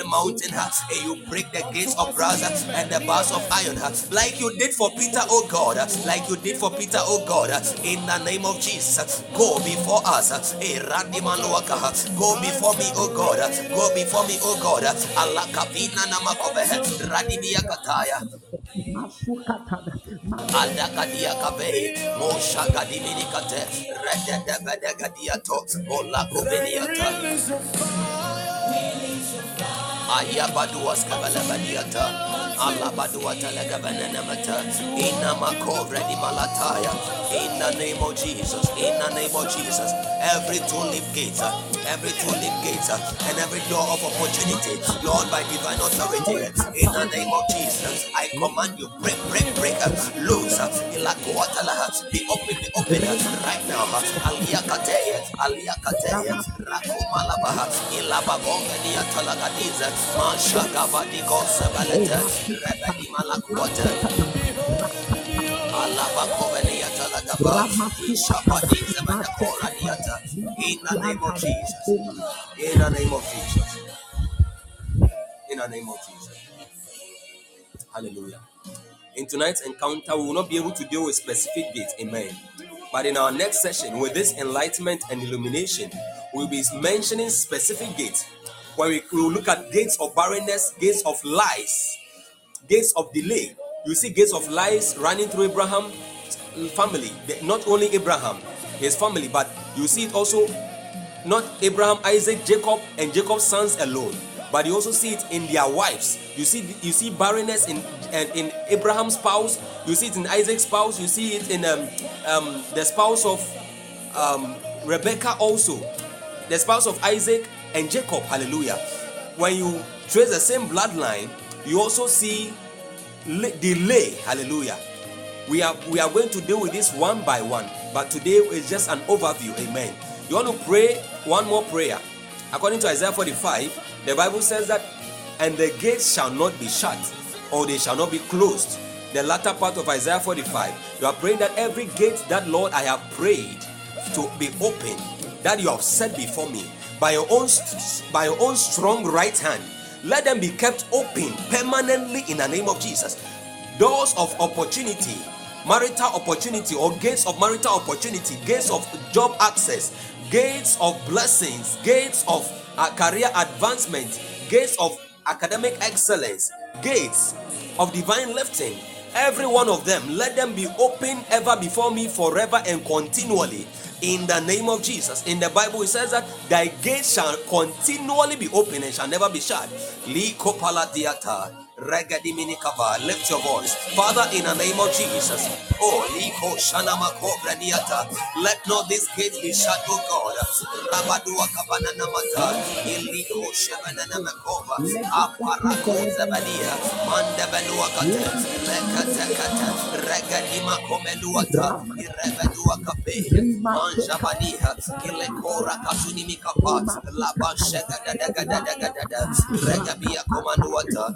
every mountain, and you break the gates of brass and the bars of iron, like you did for Peter, oh God, like you did for Peter, oh God, in the name of Jesus. Go before us, eh, go before me, oh God, go before me, oh God. Allah kapina namakove, radibia kataya. Adakadia kabe, Mosha kadimini kate, Rede de Gadiato, Ola Koveniata. Ayabaduas Kabalabadiata, Alabaduata Lagabanamata, Inamakore di Malataya, in the name of Jesus, in the name of Jesus, every leaf gate, every leaf gate, and every door of opportunity, Lord, by divine authority, in the name of Jesus, I command you, break, break, break, loose, be open, be open right now, Aliakate, Aliakate, Rakumalaba, Ilabagonga, Niatalagadiza. In the name of Jesus, in the name of Jesus, in the name of Jesus. Hallelujah. In tonight's encounter, we will not be able to deal with specific gates. Amen. But in our next session, with this enlightenment and illumination, we'll be mentioning specific gates when we, we look at gates of barrenness, gates of lies, gates of delay, you see gates of lies running through Abraham family, not only Abraham, his family, but you see it also not Abraham, Isaac, Jacob, and Jacob's sons alone, but you also see it in their wives. You see, you see barrenness in in Abraham's spouse. You see it in Isaac's spouse. You see it in um, um, the spouse of um, Rebecca also, the spouse of Isaac and Jacob. Hallelujah. When you trace the same bloodline, you also see delay. Hallelujah. We are we are going to deal with this one by one, but today is just an overview. Amen. You want to pray one more prayer. According to Isaiah 45, the Bible says that, and the gates shall not be shut, or they shall not be closed. The latter part of Isaiah 45, you are praying that every gate that Lord I have prayed to be open, that you have set before me, by your own by your own strong right hand let them be kept open permanently in the name of jesus. Doors of opportunity marital opportunity or gates of marital opportunity gates of job access gates of blessings gates of uh, career advancement gates of academic excellence gates of divine lifting Every one of them, let them be open ever before me forever and continually. In the name of Jesus. In the Bible, it says that thy gates shall continually be open and shall never be shut. Lift your voice. Father, in the name of Jesus. Oh, Liko. Let not this gate be shut, oh God. Rabadua Namata. Iliko Shebanana Makova. Aparako Zabadia. Manda Benua Kate. Lekata Kata. Regadima Komeluata. Irebedua Kape. Manjabaniha. Ilekora Kasuni Mikapa. Laba Shega Daga Daga Daga. Regabia Komanuata.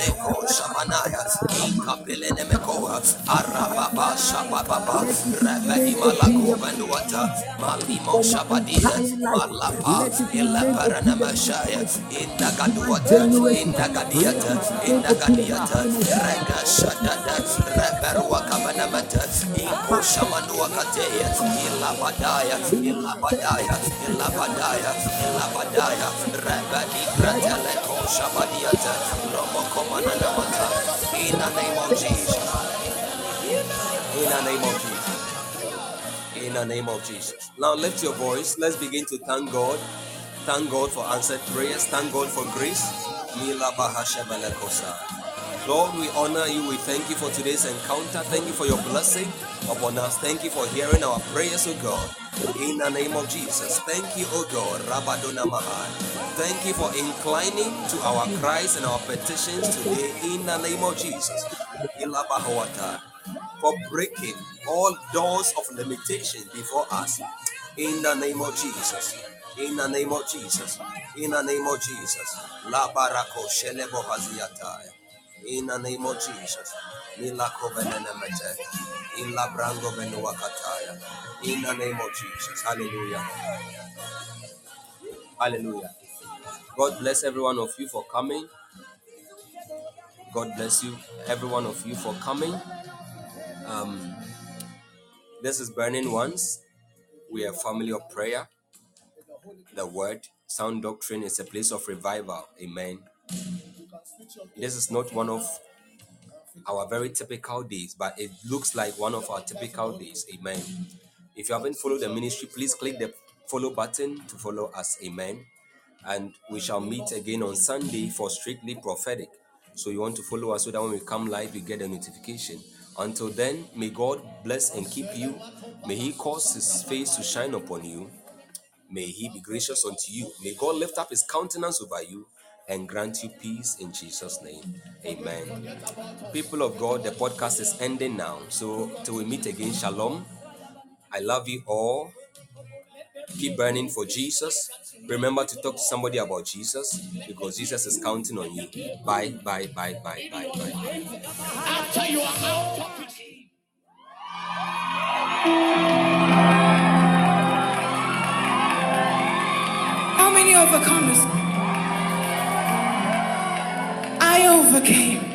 Ileko Shabanaya. Inkapelene Mekoa. Arababa Shababa. Rebedi Malako Manuata. Malimo Shabadia. Malapa. Ilaparana Mashaya. Indagaduata. Indagadiata. Indagadiata. Rega Shadada. Reberua Kabanamata. Iko Shamanua Katea. Ilabadaya. Ilabadaya. Ilabadaya. Ilabadaya. Rebedi Grateleko Shabadiata. Lomokomana Namata. In the name of Jesus. In the name of Jesus. In the name of Jesus. Now lift your voice. Let's begin to thank God. Thank God for answered prayers. Thank God for grace. Lord, we honor you. We thank you for today's encounter. Thank you for your blessing upon us. Thank you for hearing our prayers, O God. In the name of Jesus. Thank you, O God. Rabadona Mahai. Thank you for inclining to our cries and our petitions today. In the name of Jesus. For breaking all doors of limitation before us. In the name of Jesus. In the name of Jesus. In the name of Jesus. La barako shelebo. In the name of Jesus. Benuakataya. In the name of Jesus. Hallelujah. Hallelujah. God bless every one of you for coming. God bless you, every one of you for coming. Um, this is Burning Ones. We are a family of prayer. The word, sound doctrine is a place of revival. Amen. This is not one of our very typical days, but it looks like one of our typical days. Amen. If you haven't followed the ministry, please click the follow button to follow us. Amen. And we shall meet again on Sunday for Strictly Prophetic. So you want to follow us so that when we come live, you get a notification. Until then, may God bless and keep you. May He cause His face to shine upon you. May He be gracious unto you. May God lift up His countenance over you and grant you peace in Jesus' name. Amen. People of God, the podcast is ending now. So till we meet again, shalom. I love you all. Keep burning for Jesus. Remember to talk to somebody about Jesus because Jesus is counting on you. Bye, bye, bye, bye, bye, bye. After you are out. How many overcomers? I overcame.